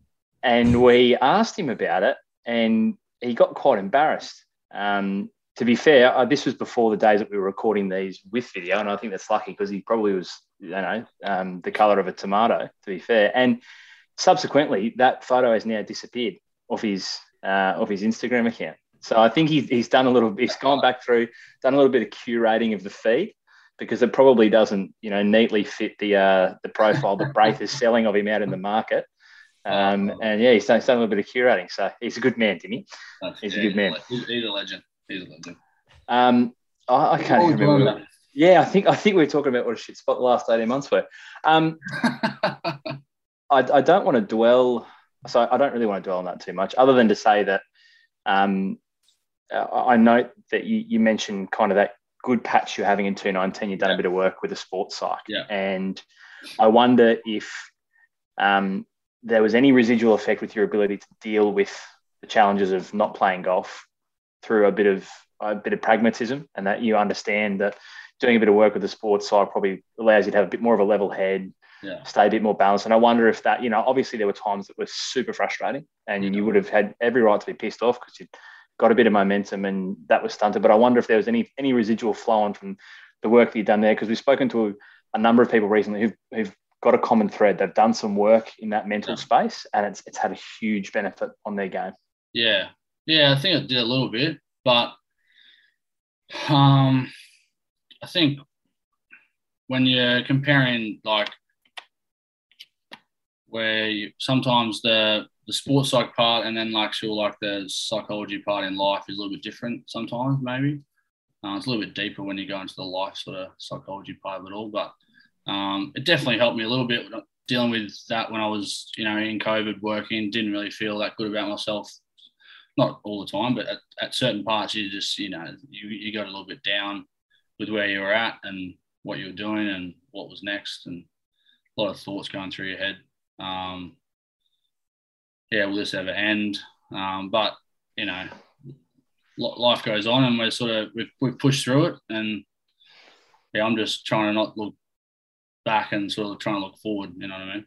Speaker 1: and we asked him about it, and he got quite embarrassed. Um, to be fair, uh, this was before the days that we were recording these with video, and I think that's lucky because he probably was, you know, um, the color of a tomato. To be fair, and subsequently, that photo has now disappeared off his uh, off his Instagram account. So I think he's, he's done a little. He's gone back through, done a little bit of curating of the feed because it probably doesn't, you know, neatly fit the uh, the profile that Braith is selling of him out in the market. Um, and yeah, he's done, he's done a little bit of curating. So he's a good man, Dimi.
Speaker 2: That's-
Speaker 1: He's a good man.
Speaker 2: He's, he's a legend. He's a legend.
Speaker 1: Um, I, I can't even remember.
Speaker 2: talking
Speaker 1: Yeah, I think I think we were talking about what a shit spot the last eighteen months were. Um. I, I don't want to dwell. So I don't really want to dwell on that too much, other than to say that um, I I note that you, you mentioned kind of that good patch you're having in 219. You've done a bit of work with a sports psych,
Speaker 2: Yeah.
Speaker 1: and I wonder if um, there was any residual effect with your ability to deal with the challenges of not playing golf through a bit of a bit of pragmatism, and that you understand that doing a bit of work with the sports psych probably allows you to have a bit more of a level head,
Speaker 2: Yeah.
Speaker 1: stay a bit more balanced. And I wonder if that, you know, obviously there were times that were super frustrating, and you would have had every right to be pissed off because you got a bit of momentum and that was stunted. But I wonder if there was any any residual flow on from the work that you've done there because we've spoken to a, number of people recently who've, who've got a common thread. They've done some work in that mental
Speaker 2: Yeah.
Speaker 1: space, and it's it's had a huge benefit on their game.
Speaker 2: Yeah, yeah, I think it did a little bit, but um, I think when you're comparing like where you, sometimes the the sports psych part and then like sure like the psychology part in life is a little bit different sometimes maybe uh, it's a little bit deeper when you go into the life sort of psychology part of it all but um, it definitely helped me a little bit dealing with that when I was you know in COVID working didn't really feel that good about myself not all the time, but at, at certain parts, you just, you know, you, you got a little bit down with where you were at and what you were doing and what was next, and a lot of thoughts going through your head. Um, yeah, will this ever end? Um, but you know, li- life goes on, and we're sort of we've, we've pushed through it, and yeah, I'm just trying to not look back and sort of trying to look forward. You know what I mean?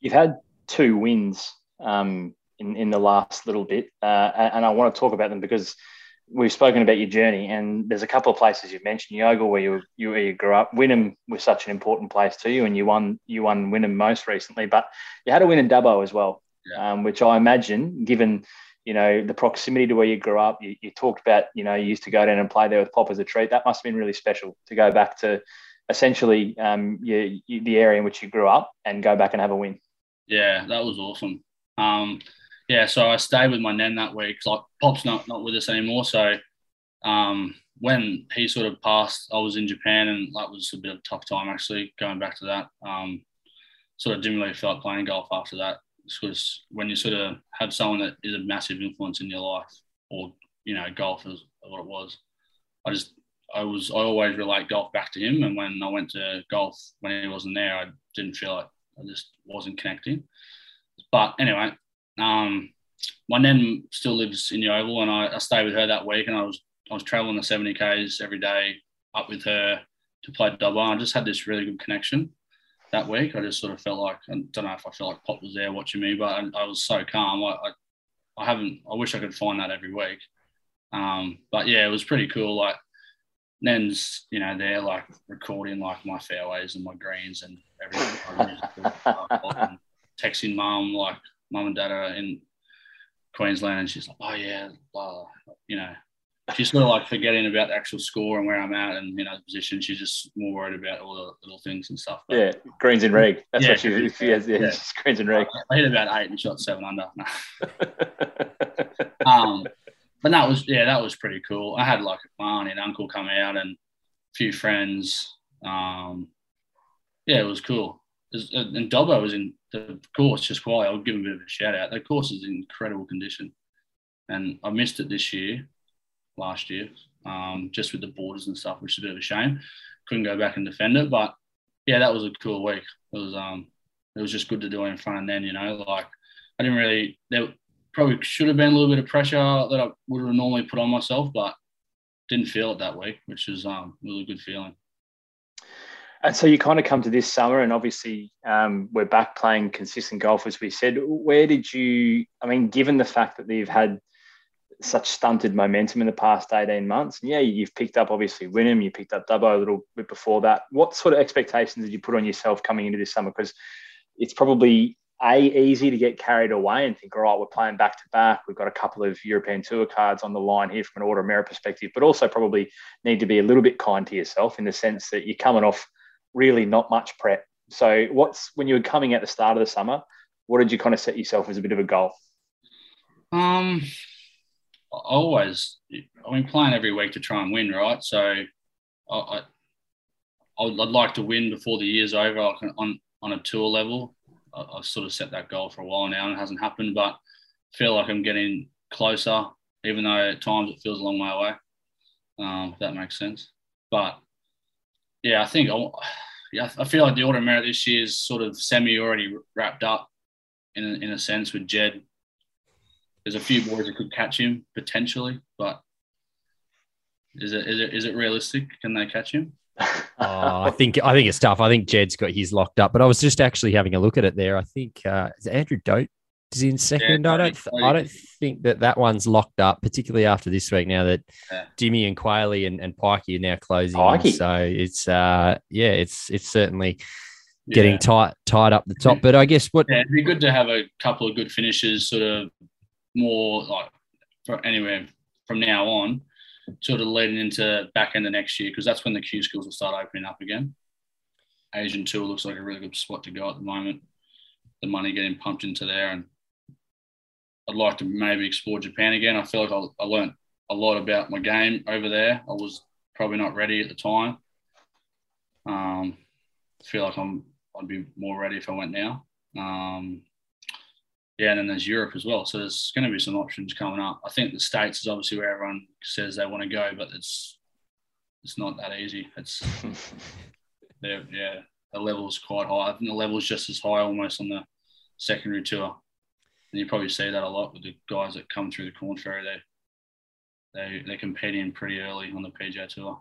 Speaker 1: You've had two wins um, in in the last little bit, uh, and and I want to talk about them because we've spoken about your journey, and there's a couple of places you've mentioned Yeoval where you you where you grew up. Wynnum was such an important place to you, and you won you won Wynnum most recently, but you had a win in Dubbo as well,
Speaker 2: Yeah.
Speaker 1: um, which I imagine, given you know the proximity to where you grew up, you, you talked about you know you used to go down and play there with Pop as a treat. That must have been really special to go back to essentially um, your, the area in which you grew up and go back and have a win.
Speaker 2: Yeah, that was awesome. Um, yeah, so I stayed with my nan that week. Like Pop's not not with us anymore, so um, when he sort of passed, I was in Japan, and that was a bit of a tough time actually going back to that. Um, sort of didn't really feel like playing golf after that. Because when you sort of have someone that is a massive influence in your life, or you know, golf is what it was. I just I was I always relate golf back to him, and when I went to golf when he wasn't there, I didn't feel like I just wasn't connecting. but anyway, um, my nan still lives in Yeoval, and I, I stayed with her that week, and I was I was traveling the seventy k's every day up with her to play Dubbo. I just had this really good connection that week. I just sort of felt like I don't know if I felt like Pop was there watching me, but I, I was so calm. I, I, I haven't. I wish I could find that every week. Um, but yeah, it was pretty cool. Like Nen's, you know, they're like recording like my fairways and my greens and everything. and texting mum, like mum and dad are in Queensland, and she's like, "Oh yeah, blah, you know." She's sort of like forgetting about the actual score and where I'm at and you know the position. She's just more worried about all the little things and stuff.
Speaker 1: But, yeah, greens and reg. That's
Speaker 2: Yeah,
Speaker 1: what she, she has. Yeah,
Speaker 2: yeah.
Speaker 1: greens and reg.
Speaker 2: I hit about eight and shot seven under. um, but that was yeah, that was pretty cool. I had like my auntie and uncle come out and a few friends. Um, yeah, it was cool. It was- and Dubbo was in the course just quiet. I'll give him a bit of a shout out. The course is in incredible condition, and I missed it this year, last year, um, just with the borders and stuff, which is a bit of a shame. Couldn't go back and defend it, but yeah, that was a cool week. It was um, it was just good to do it in front of then, you know, like I didn't really there probably should have been a little bit of pressure that I would have normally put on myself, but didn't feel it that week, which is um really good feeling.
Speaker 1: And so you kind of come to this summer, and obviously um, we're back playing consistent golf, as we said. Where did you? I mean, given the fact that you've had such stunted momentum in the past eighteen months, and yeah, you've picked up obviously Wynnum, you picked up Dubbo a little bit before that. What sort of expectations did you put on yourself coming into this summer? Because it's probably a easy to get carried away and think, all right, we're playing back to back. We've got a couple of European Tour cards on the line here from an order of merit perspective, but also probably need to be a little bit kind to yourself in the sense that you're coming off really not much prep. So, what's when you were coming at the start of the summer? What did you kind of set yourself as a bit of a goal?
Speaker 2: Um, always, I mean, playing every week to try and win, right? So, I, I I'd, I'd like to win before the year's over on on a tour level. I, I've sort of set that goal for a while now, and it hasn't happened, but I feel like I'm getting closer, even though at times it feels a long way away. Um, if that makes sense, but yeah, I think I, yeah, I feel like the order of merit this year is sort of semi already wrapped up in in a sense with Jed. There's a few boys that could catch him potentially, but is it is it is it realistic? Can they catch him?
Speaker 3: Oh, I think I think it's tough. I think Jed's got his locked up, but I was just actually having a look at it there. I think uh, is Andrew Dodt is in second. I don't I don't think that that one's locked up, particularly after this week. Now that
Speaker 2: Yeah.
Speaker 3: Jimmy and Quayle and, and Pikey are now closing,
Speaker 1: Pikey.
Speaker 3: so it's uh yeah, it's it's certainly getting
Speaker 2: Yeah.
Speaker 3: tight tied up the top. But I guess what
Speaker 2: Yeah, it'd be good to have a couple of good finishes, sort of more like for anywhere from now on, sort of leading into back end of next year because that's when the Q schools will start opening up again. Asian tour looks like a really good spot to go at the moment. The money getting pumped into there, and I'd like to maybe explore Japan again. I feel like I, I learned a lot about my game over there. I was probably not ready at the time. Um, I feel like I'm I'd be more ready if I went now. Um, yeah, and then there's Europe as well. So there's going to be some options coming up. I think the States is obviously where everyone says they want to go, but it's it's not that easy. It's yeah, the level's quite high. I think the level's just as high almost on the secondary tour. And you probably see that a lot with the guys that come through the Korn Ferry. They they they're competing pretty early on the PGA tour.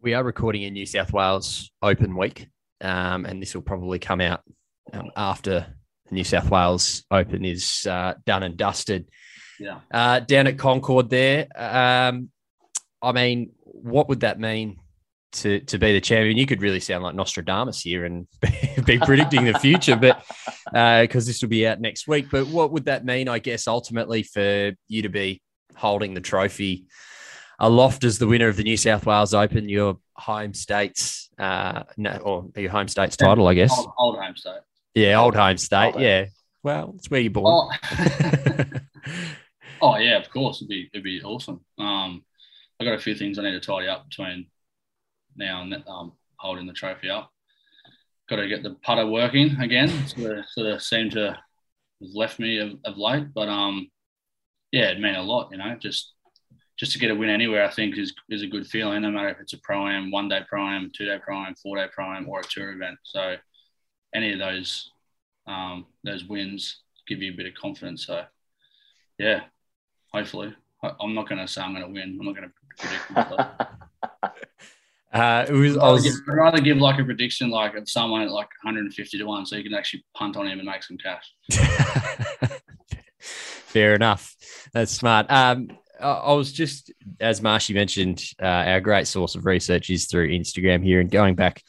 Speaker 3: we are recording in New South Wales Open Week, um, and this will probably come out um, after New South Wales Open is uh, done and dusted.
Speaker 2: Yeah.
Speaker 3: Uh, down at Concord, there. Um, I mean, what would that mean to to be the champion? You could really sound like Nostradamus here and be predicting the future, but because this will be out next week. But what would that mean? I guess ultimately for you to be holding the trophy aloft as the winner of the New South Wales Open, your home state's uh, no, or your home state's title, I guess.
Speaker 2: Old, old home state.
Speaker 3: Yeah, old home state.
Speaker 1: Old.
Speaker 3: Yeah. Well, it's where you're born.
Speaker 2: Oh. Oh yeah, of course, it'd be it'd be awesome. Um, I got a few things I need to tidy up between now and um, holding the trophy up. Got to get the putter working again. Sort of, sort of seemed to have left me of, of late, but um, yeah, it meant a lot. You know, just just to get a win anywhere, I think is is a good feeling. No matter if it's a pro am, one day pro am, two day pro am, four day pro am, or a tour event. So any of those um, those wins give you a bit of confidence. So, yeah, hopefully. I'm not going to say I'm going to win. I'm not going to predict.
Speaker 3: Uh, it was, I
Speaker 2: I'd rather,
Speaker 3: was
Speaker 2: give, I'd rather give like a prediction like of someone at like 150 to one, so you can actually punt on him and make some cash.
Speaker 3: Fair enough. That's smart. Um, I I was just, as Marshy mentioned, uh, our great source of research is through Instagram here, and going back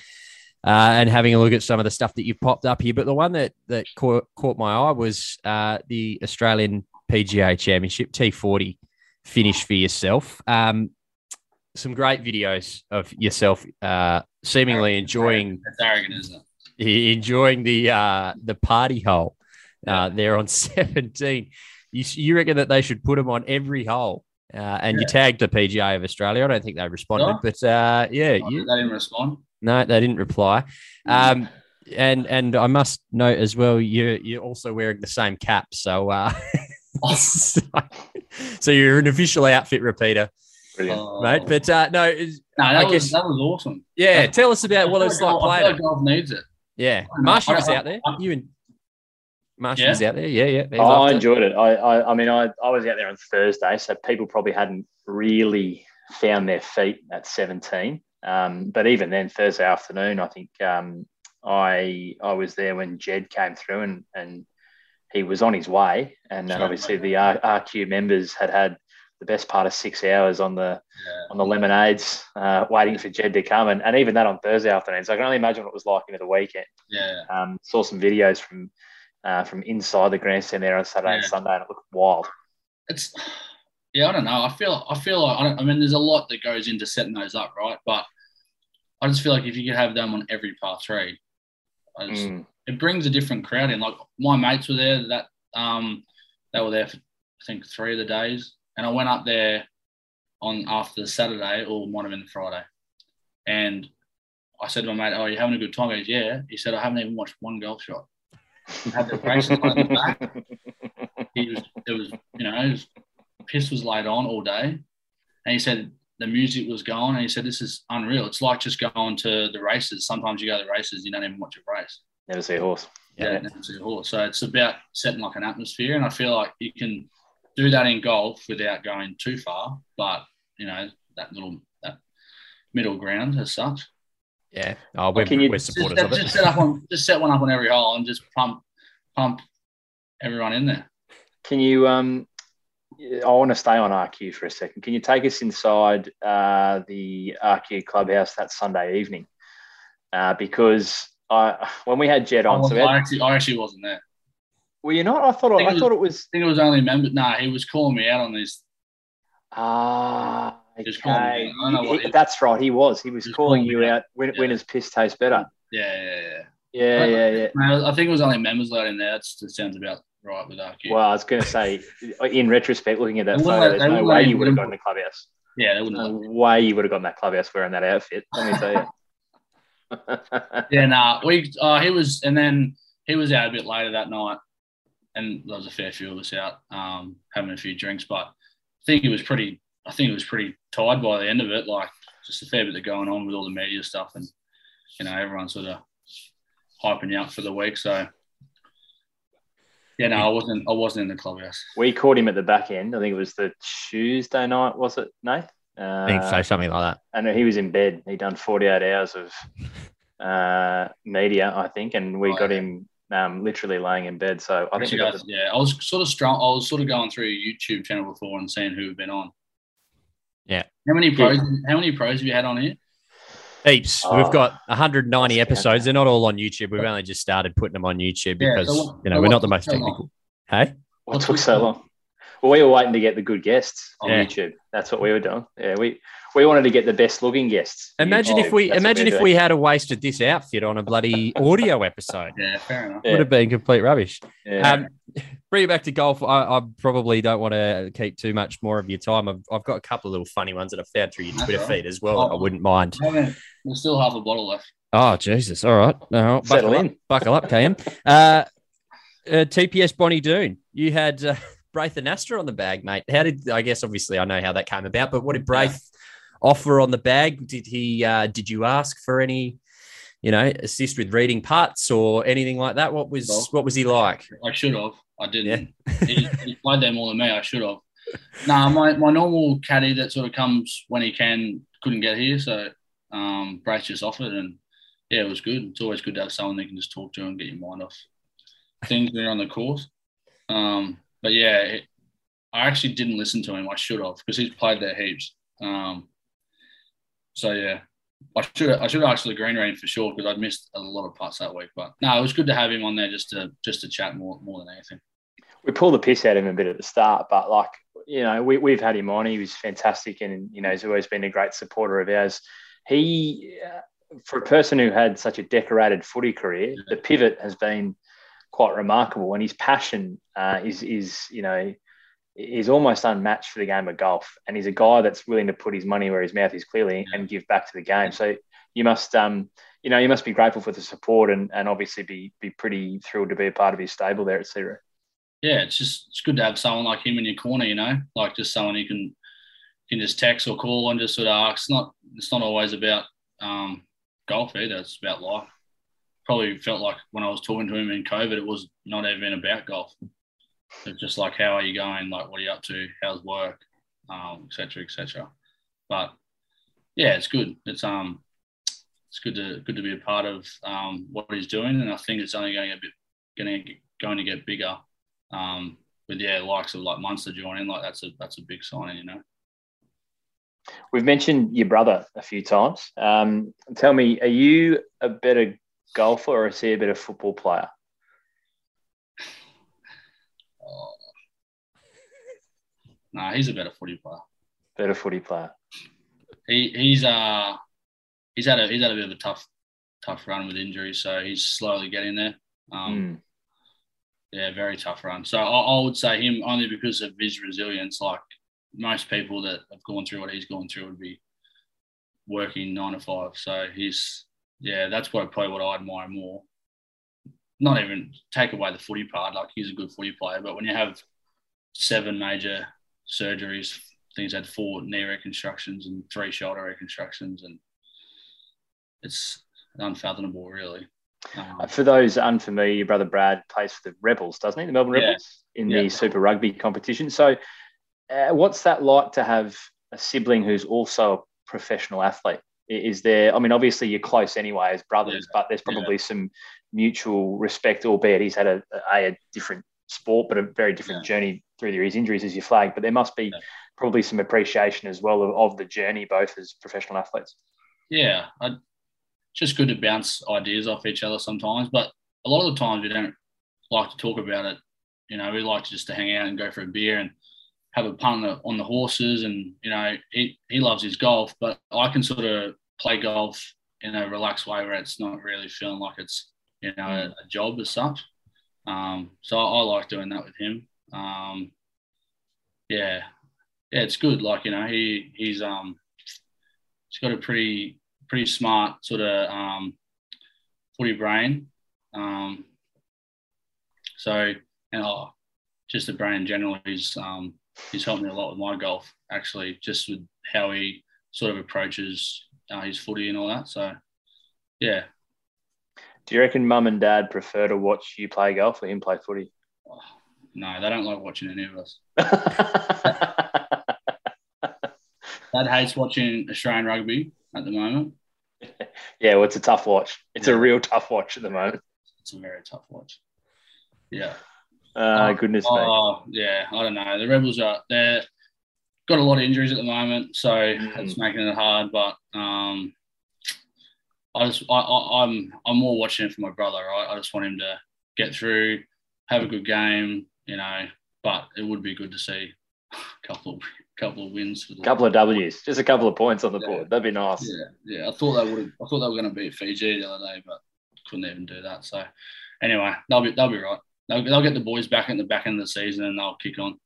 Speaker 3: uh, and having a look at some of the stuff that you've popped up here. But the one that that caught, caught my eye was uh, the Australian PGA Championship T40 finish for yourself. Um, some great videos of yourself uh, seemingly enjoying
Speaker 2: That's arrogant, isn't it?
Speaker 3: enjoying the uh, the party hole uh, there on 17. You, you reckon that they should put them on every hole? Uh, and you tagged the PGA of Australia. I don't think they responded,
Speaker 2: No.
Speaker 3: but uh, yeah, you,
Speaker 2: They didn't respond.
Speaker 3: No, they didn't reply. Um, and and I must note as well, you you're also wearing the same cap, so uh, so, so you're an official outfit repeater,
Speaker 1: Brilliant.
Speaker 2: Oh.
Speaker 3: mate. But uh, no, it's-
Speaker 2: no, that
Speaker 3: I
Speaker 2: was
Speaker 3: guess-
Speaker 2: that was awesome.
Speaker 3: yeah, tell us about what
Speaker 2: I
Speaker 3: it's like
Speaker 2: I feel
Speaker 3: playing.
Speaker 2: like golf needs it.
Speaker 3: Yeah,
Speaker 2: I.
Speaker 3: Marshy was out there.
Speaker 2: I-
Speaker 3: You and Marshy
Speaker 2: Yeah?
Speaker 3: was out there. Yeah, yeah.
Speaker 1: Oh, I
Speaker 3: loved it.
Speaker 1: enjoyed it. I, I, I mean, I, I was out there on Thursday, so people probably hadn't really found their feet at 17. Um, but even then, Thursday afternoon, I think um, I, I was there when Jed came through, and and he was on his way, and then
Speaker 2: Sure.
Speaker 1: obviously the R- RQ members had had the best part of six hours on the
Speaker 2: Yeah.
Speaker 1: on the lemonades, uh, waiting for Jed to come, and, and even that on Thursday afternoon. So I can only imagine what it was like into the weekend.
Speaker 2: Yeah.
Speaker 1: Um, saw some videos from uh, from inside the grandstand there on Saturday and Sunday, and it looked wild.
Speaker 2: It's yeah, I don't know. I feel I feel like I, don't, I mean, there's a lot that goes into setting those up, right? But I just feel like if you could have them on every par three, just,
Speaker 1: Mm.
Speaker 2: it brings a different crowd in. Like my mates were there that um they were there for I think three of the days, and I went up there on after the Saturday or might have been the Friday, and I said to my mate, "Oh, you having a good time?" He goes, "Yeah." He said, "I haven't even watched one golf shot." Had the braces on the back. He was it was you know his piss was laid on all day, and he said the music was going, and he said this is unreal. It's like just going to the races. Sometimes you go to the races, you don't even watch a race.
Speaker 1: Never see a horse.
Speaker 2: Yeah,
Speaker 1: Yeah.
Speaker 2: never see a horse. So it's about setting like an atmosphere, and I feel like you can do that in golf without going too far. But you know that little that middle ground as such.
Speaker 3: Yeah. Oh, we're,
Speaker 1: Can you-
Speaker 3: we're
Speaker 2: Just,
Speaker 3: supporters of
Speaker 2: just
Speaker 3: it.
Speaker 2: set up on just set one up on every hole and just pump pump everyone in there.
Speaker 1: Can you? Um, I want to stay on RQ for a second. Can you take us inside uh, the RQ clubhouse that Sunday evening? Uh, because I, when we had Jed
Speaker 2: I,
Speaker 1: on, so had,
Speaker 2: I actually I actually wasn't there.
Speaker 1: were you not? I thought
Speaker 2: think
Speaker 1: I,
Speaker 2: it was-
Speaker 1: thought it was.
Speaker 2: I think it was only members. Nah, he was calling me out on this.
Speaker 1: Ah,
Speaker 2: calling
Speaker 1: okay.
Speaker 2: me. I don't know what
Speaker 1: He-
Speaker 2: he-
Speaker 1: that's right. He was. He was
Speaker 2: Just
Speaker 1: calling
Speaker 2: calling
Speaker 1: you out. Win,
Speaker 2: Yeah.
Speaker 1: Winners piss taste better.
Speaker 2: Yeah, yeah, yeah.
Speaker 1: Yeah, yeah, yeah.
Speaker 2: No, I think it was only members in there. That's, that sounds about right with RQ.
Speaker 1: Well, I was going to say, in retrospect, looking at that photo, there's no way you would have gone the clubhouse.
Speaker 2: yeah, they wouldn't.
Speaker 1: No way you would have gone that clubhouse wearing that outfit. Let me tell you.
Speaker 2: Yeah, nah. We uh, he was, and then he was out a bit later that night, and there was a fair few of us out um, having a few drinks. But I think it was pretty. I think it was pretty tired by the end of it. Like just a fair bit of going on with all the media stuff, and you know everyone sort of hyping you up for the week. So yeah, no, I wasn't. I wasn't in the clubhouse.
Speaker 1: we caught him at the back end. I think it was the Tuesday night, was it, Nate? Uh,
Speaker 3: I think so, something like that.
Speaker 1: And he was in bed. He'd done 48 hours of uh, media, I think, and we
Speaker 2: Oh,
Speaker 1: got
Speaker 2: yeah.
Speaker 1: him um, literally laying in bed. So I think we
Speaker 2: Actually,
Speaker 1: got
Speaker 2: yeah, I was sort of strong. I was sort of going through your YouTube channel before and seeing who had been on.
Speaker 3: Yeah.
Speaker 2: How many pros? How many pros have you had on here?
Speaker 3: Heaps.
Speaker 1: Oh,
Speaker 3: We've got 190 episodes. They're not all on YouTube. We've only just started putting them on YouTube
Speaker 2: Yeah,
Speaker 3: because
Speaker 2: so what-
Speaker 3: you know we're not the most
Speaker 2: so long?
Speaker 3: technical. Hey,
Speaker 1: what
Speaker 2: what
Speaker 1: took
Speaker 2: took
Speaker 1: so
Speaker 2: so
Speaker 1: long. Well, we were waiting to get the good guests on
Speaker 3: Yeah.
Speaker 1: YouTube. That's what we were doing. Yeah, we we wanted to get the best looking guests.
Speaker 3: imagine if we
Speaker 1: That's
Speaker 3: imagine if
Speaker 1: doing.
Speaker 3: we had a wasted this outfit on a bloody audio episode.
Speaker 2: Yeah, fair enough.
Speaker 1: Yeah.
Speaker 3: Would have been complete rubbish.
Speaker 1: Yeah.
Speaker 3: Um, bring it back to golf. I, I probably don't want to keep too much more of your time. I've, I've got a couple of little funny ones that I've found through your
Speaker 2: That's
Speaker 3: Twitter
Speaker 2: all right.
Speaker 3: feed as well. that I
Speaker 2: Oh.
Speaker 3: wouldn't mind.
Speaker 2: I haven't- There's still half a bottle left.
Speaker 3: Oh Jesus! All right, no,
Speaker 1: Settle
Speaker 3: buckle up,
Speaker 1: in.
Speaker 3: buckle up, KM. Uh, uh, TPS Bonnie Doon, you had uh, Braith Anasta on the bag, mate. How did I guess? Obviously, I know how that came about, but what did Braith offer on the bag? Did he? Uh, did you ask for any? you know, assist with reading putts or anything like that? What was
Speaker 2: Well,
Speaker 3: what was he like?
Speaker 2: I should have. I didn't. he, he played there more than me. I should have. Nah, my, my normal caddy that sort of comes when he can couldn't get here, so um, Braith just offered, and yeah, it was good. It's always good to have someone you can just talk to and get your mind off things when you're on the course. Um, but yeah, it, I actually didn't listen to him. I should have because he's played there heaps. Um, so yeah, I should I should have asked the green rain for sure because I'd missed a lot of putts that week. But no, it was good to have him on there just to just to chat more more than anything.
Speaker 1: we pulled the piss out of him a bit at the start, but like you know, we, we've had him on. He was fantastic, and you know, he's always been a great supporter of ours. He, uh, for a person who had such a decorated footy career, the pivot has been quite remarkable, and his passion uh, is is you know is almost unmatched for the game of golf. And he's a guy that's willing to put his money where his mouth is clearly and give back to the game. So you must um you know you must be grateful for the support and and obviously be be pretty thrilled to be a part of his stable there at Zero.
Speaker 2: yeah, it's just it's good to have someone like him in your corner, you know, like just someone you can can just text or call and just sort of ask. It's not it's not always about um, golf either. It's about life. Probably felt like when I was talking to him in COVID, it was not even about golf. It's just like how are you going? Like what are you up to? How's work? Um, et cetera, et cetera. But yeah, it's good. It's um it's good to good to be a part of um, what he's doing, and I think it's only going a bit going to going to get bigger um, with yeah, likes of like Munster joining, like that's a that's a big signing, you know.
Speaker 1: We've mentioned your brother a few times. Um, tell me, are you a better golfer or is he a better football player?
Speaker 2: Nah, he's a better footy player.
Speaker 1: Better footy player.
Speaker 2: He he's uh he's had a he's had a bit of a tough tough run with injuries, so he's slowly getting there. Um,
Speaker 1: Mm.
Speaker 2: Yeah, very tough run. So I, I would say him only because of his resilience. Like most people that have gone through what he's gone through would be working nine to five. So he's yeah, that's what probably what I admire more. Not even take away the footy part. Like he's a good footy player, but when you have seven major surgeries, things had four knee reconstructions and three shoulder reconstructions, and it's unfathomable, really. Um,
Speaker 1: Uh, For those unfamiliar, your brother Brad plays for the Rebels, doesn't he? The Melbourne
Speaker 2: Yeah.
Speaker 1: Rebels in
Speaker 2: Yeah.
Speaker 1: the Super Rugby competition. So, uh, what's that like to have a sibling who's also a professional athlete? Is there, I mean, obviously you're close anyway as brothers, but there's probably some mutual respect, albeit he's had a, a, a different sport, but a very different journey through his injuries as you flagged. But there must be
Speaker 2: Yeah.
Speaker 1: probably some appreciation as well of, of the journey, both as professional athletes.
Speaker 2: yeah, I, just good to bounce ideas off each other sometimes. But a lot of the times we don't like to talk about it. You know, we like to just to hang out and go for a beer and have a punt on the, on the horses. And you know, he he loves his golf, but I can sort of play golf in a relaxed way where it's not really feeling like it's you know a, mm. a job as such. Um, so I, I like doing that with him. Um, yeah, yeah, it's good. Like you know, he he's um he's got a pretty pretty smart sort of um, footy brain. Um, so, and oh, just the brain in general, he's um, he's helped me a lot with my golf actually, just with how he sort of approaches uh, his footy and all that. So, yeah,
Speaker 1: Do you reckon mum and dad prefer to watch you play golf or him play footy?
Speaker 2: no, they don't like watching any of us. Dad hates watching Australian rugby at the moment.
Speaker 1: yeah, well, it's a tough watch. It's a real tough watch at the moment.
Speaker 2: It's a very tough watch. Yeah.
Speaker 1: Uh,
Speaker 2: Oh,
Speaker 1: goodness me.
Speaker 2: Oh yeah, I don't know. The Rebels are they're got a lot of injuries at the moment, so
Speaker 1: Mm.
Speaker 2: it's making it hard. But um, I just I, I, I'm I'm more watching it for my brother. Right, I just want him to get through, have a good game, you know. But it would be good to see a couple of couple of wins for the
Speaker 1: couple of W's, just a couple of points on the
Speaker 2: Yeah.
Speaker 1: board. That'd be nice.
Speaker 2: Yeah, yeah. I thought they would. I thought they were going to beat Fiji the other day, but couldn't even do that. So anyway, they'll be they'll be right. They'll, they'll get the boys back at the back end of the season, and they'll kick on.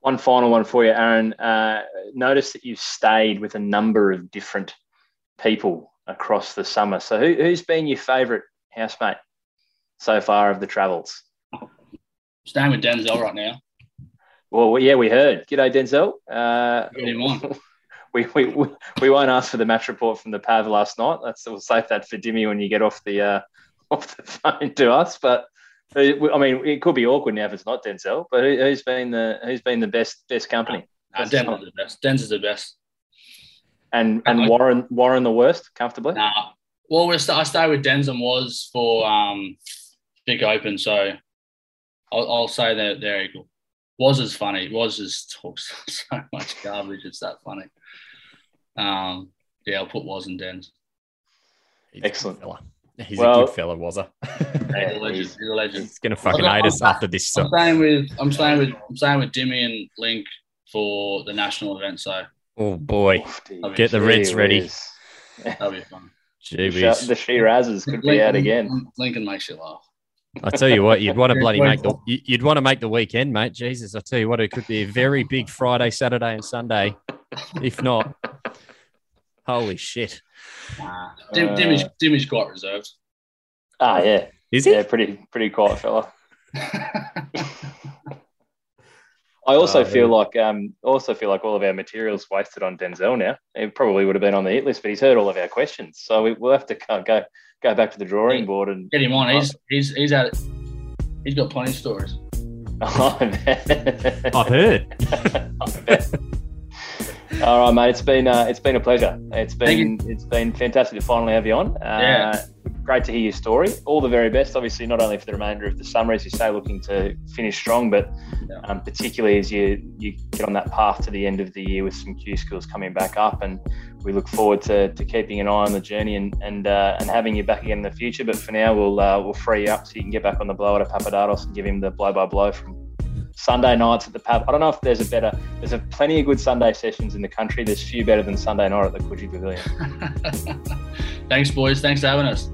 Speaker 1: One final one for you, Aaron. Uh, notice that you've stayed with a number of different people across the summer. So, who, who's been your favourite housemate so far of the travels?
Speaker 2: Staying with Denzel right now.
Speaker 1: Well, yeah, we heard. G'day, Denzel. Uh,
Speaker 2: Get him on.
Speaker 1: we, we, we, we won't ask for the match report from the Pav last night. That's we'll save that for Dimi when you get off the uh, off the phone to us. But I mean, it could be awkward now if it's not Denzel. But who- who's been the who's been the best best company?
Speaker 2: Nah, Denz is the best. Denz is the best.
Speaker 1: And and Warren Warren the worst comfortably.
Speaker 2: Nah. Well, we're st- I stayed with Denz and was for um, Vic Open, so I'll, I'll say that they're equal. Was is funny. Was is talks so much garbage. It's that funny. Um, yeah, I'll put Was and Denz.
Speaker 3: He's a
Speaker 1: Excellent.
Speaker 3: fella. He's
Speaker 1: Well-
Speaker 3: a good fella, was he?
Speaker 1: Yeah,
Speaker 2: He's a legend.
Speaker 1: he's-
Speaker 2: He's a legend.
Speaker 3: He's gonna fucking hate us after this.
Speaker 2: I'm
Speaker 3: So.
Speaker 2: staying with I'm staying with I'm staying with Dimi and Link for the national event, so
Speaker 3: Oh boy,
Speaker 1: Oofty.
Speaker 3: Get the Reds
Speaker 1: Gee
Speaker 3: ready.
Speaker 2: that'll be fun.
Speaker 3: gee
Speaker 1: The
Speaker 3: whiz.
Speaker 1: Sh- the Shirazes could be out again.
Speaker 2: Lincoln makes you laugh.
Speaker 3: I tell you what, you'd want to bloody make the you- you'd want to make the weekend, mate. Jesus, I tell you what, it could be a very big Friday, Saturday, and Sunday. If not, holy shit,
Speaker 2: Nah. Dim,
Speaker 1: Uh,
Speaker 2: Dimi's, Dimi's quite reserved.
Speaker 1: Ah, yeah,
Speaker 3: is he?
Speaker 1: yeah, pretty pretty quiet fella. I also
Speaker 3: Oh,
Speaker 1: feel
Speaker 3: yeah.
Speaker 1: like um also feel like all of our materials wasted on Denzel now. It probably would have been on the hit list, but he's heard all of our questions, so we, we'll have to go go, go back to the drawing board and.
Speaker 2: Get him on. He's he's he's at He's got plenty of stories.
Speaker 1: I bet.
Speaker 3: I've heard.
Speaker 1: All right, mate. It's been uh, it's been a pleasure. It's been it's been fantastic to finally have you on. Uh,
Speaker 2: Yeah.
Speaker 1: Great to hear your story. All the very best, obviously, not only for the remainder of the summer, as you say, looking to finish strong, but um, particularly as you you get on that path to the end of the year with some Q schools coming back up, and we look forward to, to keeping an eye on the journey and and uh, and having you back again in the future. But for now, we'll uh, we'll free you up so you can get back on the blower to Papadatos and give him the blow by blow from Sunday nights at the pub. I don't know if there's a better. There's a plenty of good Sunday sessions in the country. There's few better than Sunday night at the Coogee Pavilion.
Speaker 2: Thanks, boys. Thanks for having us.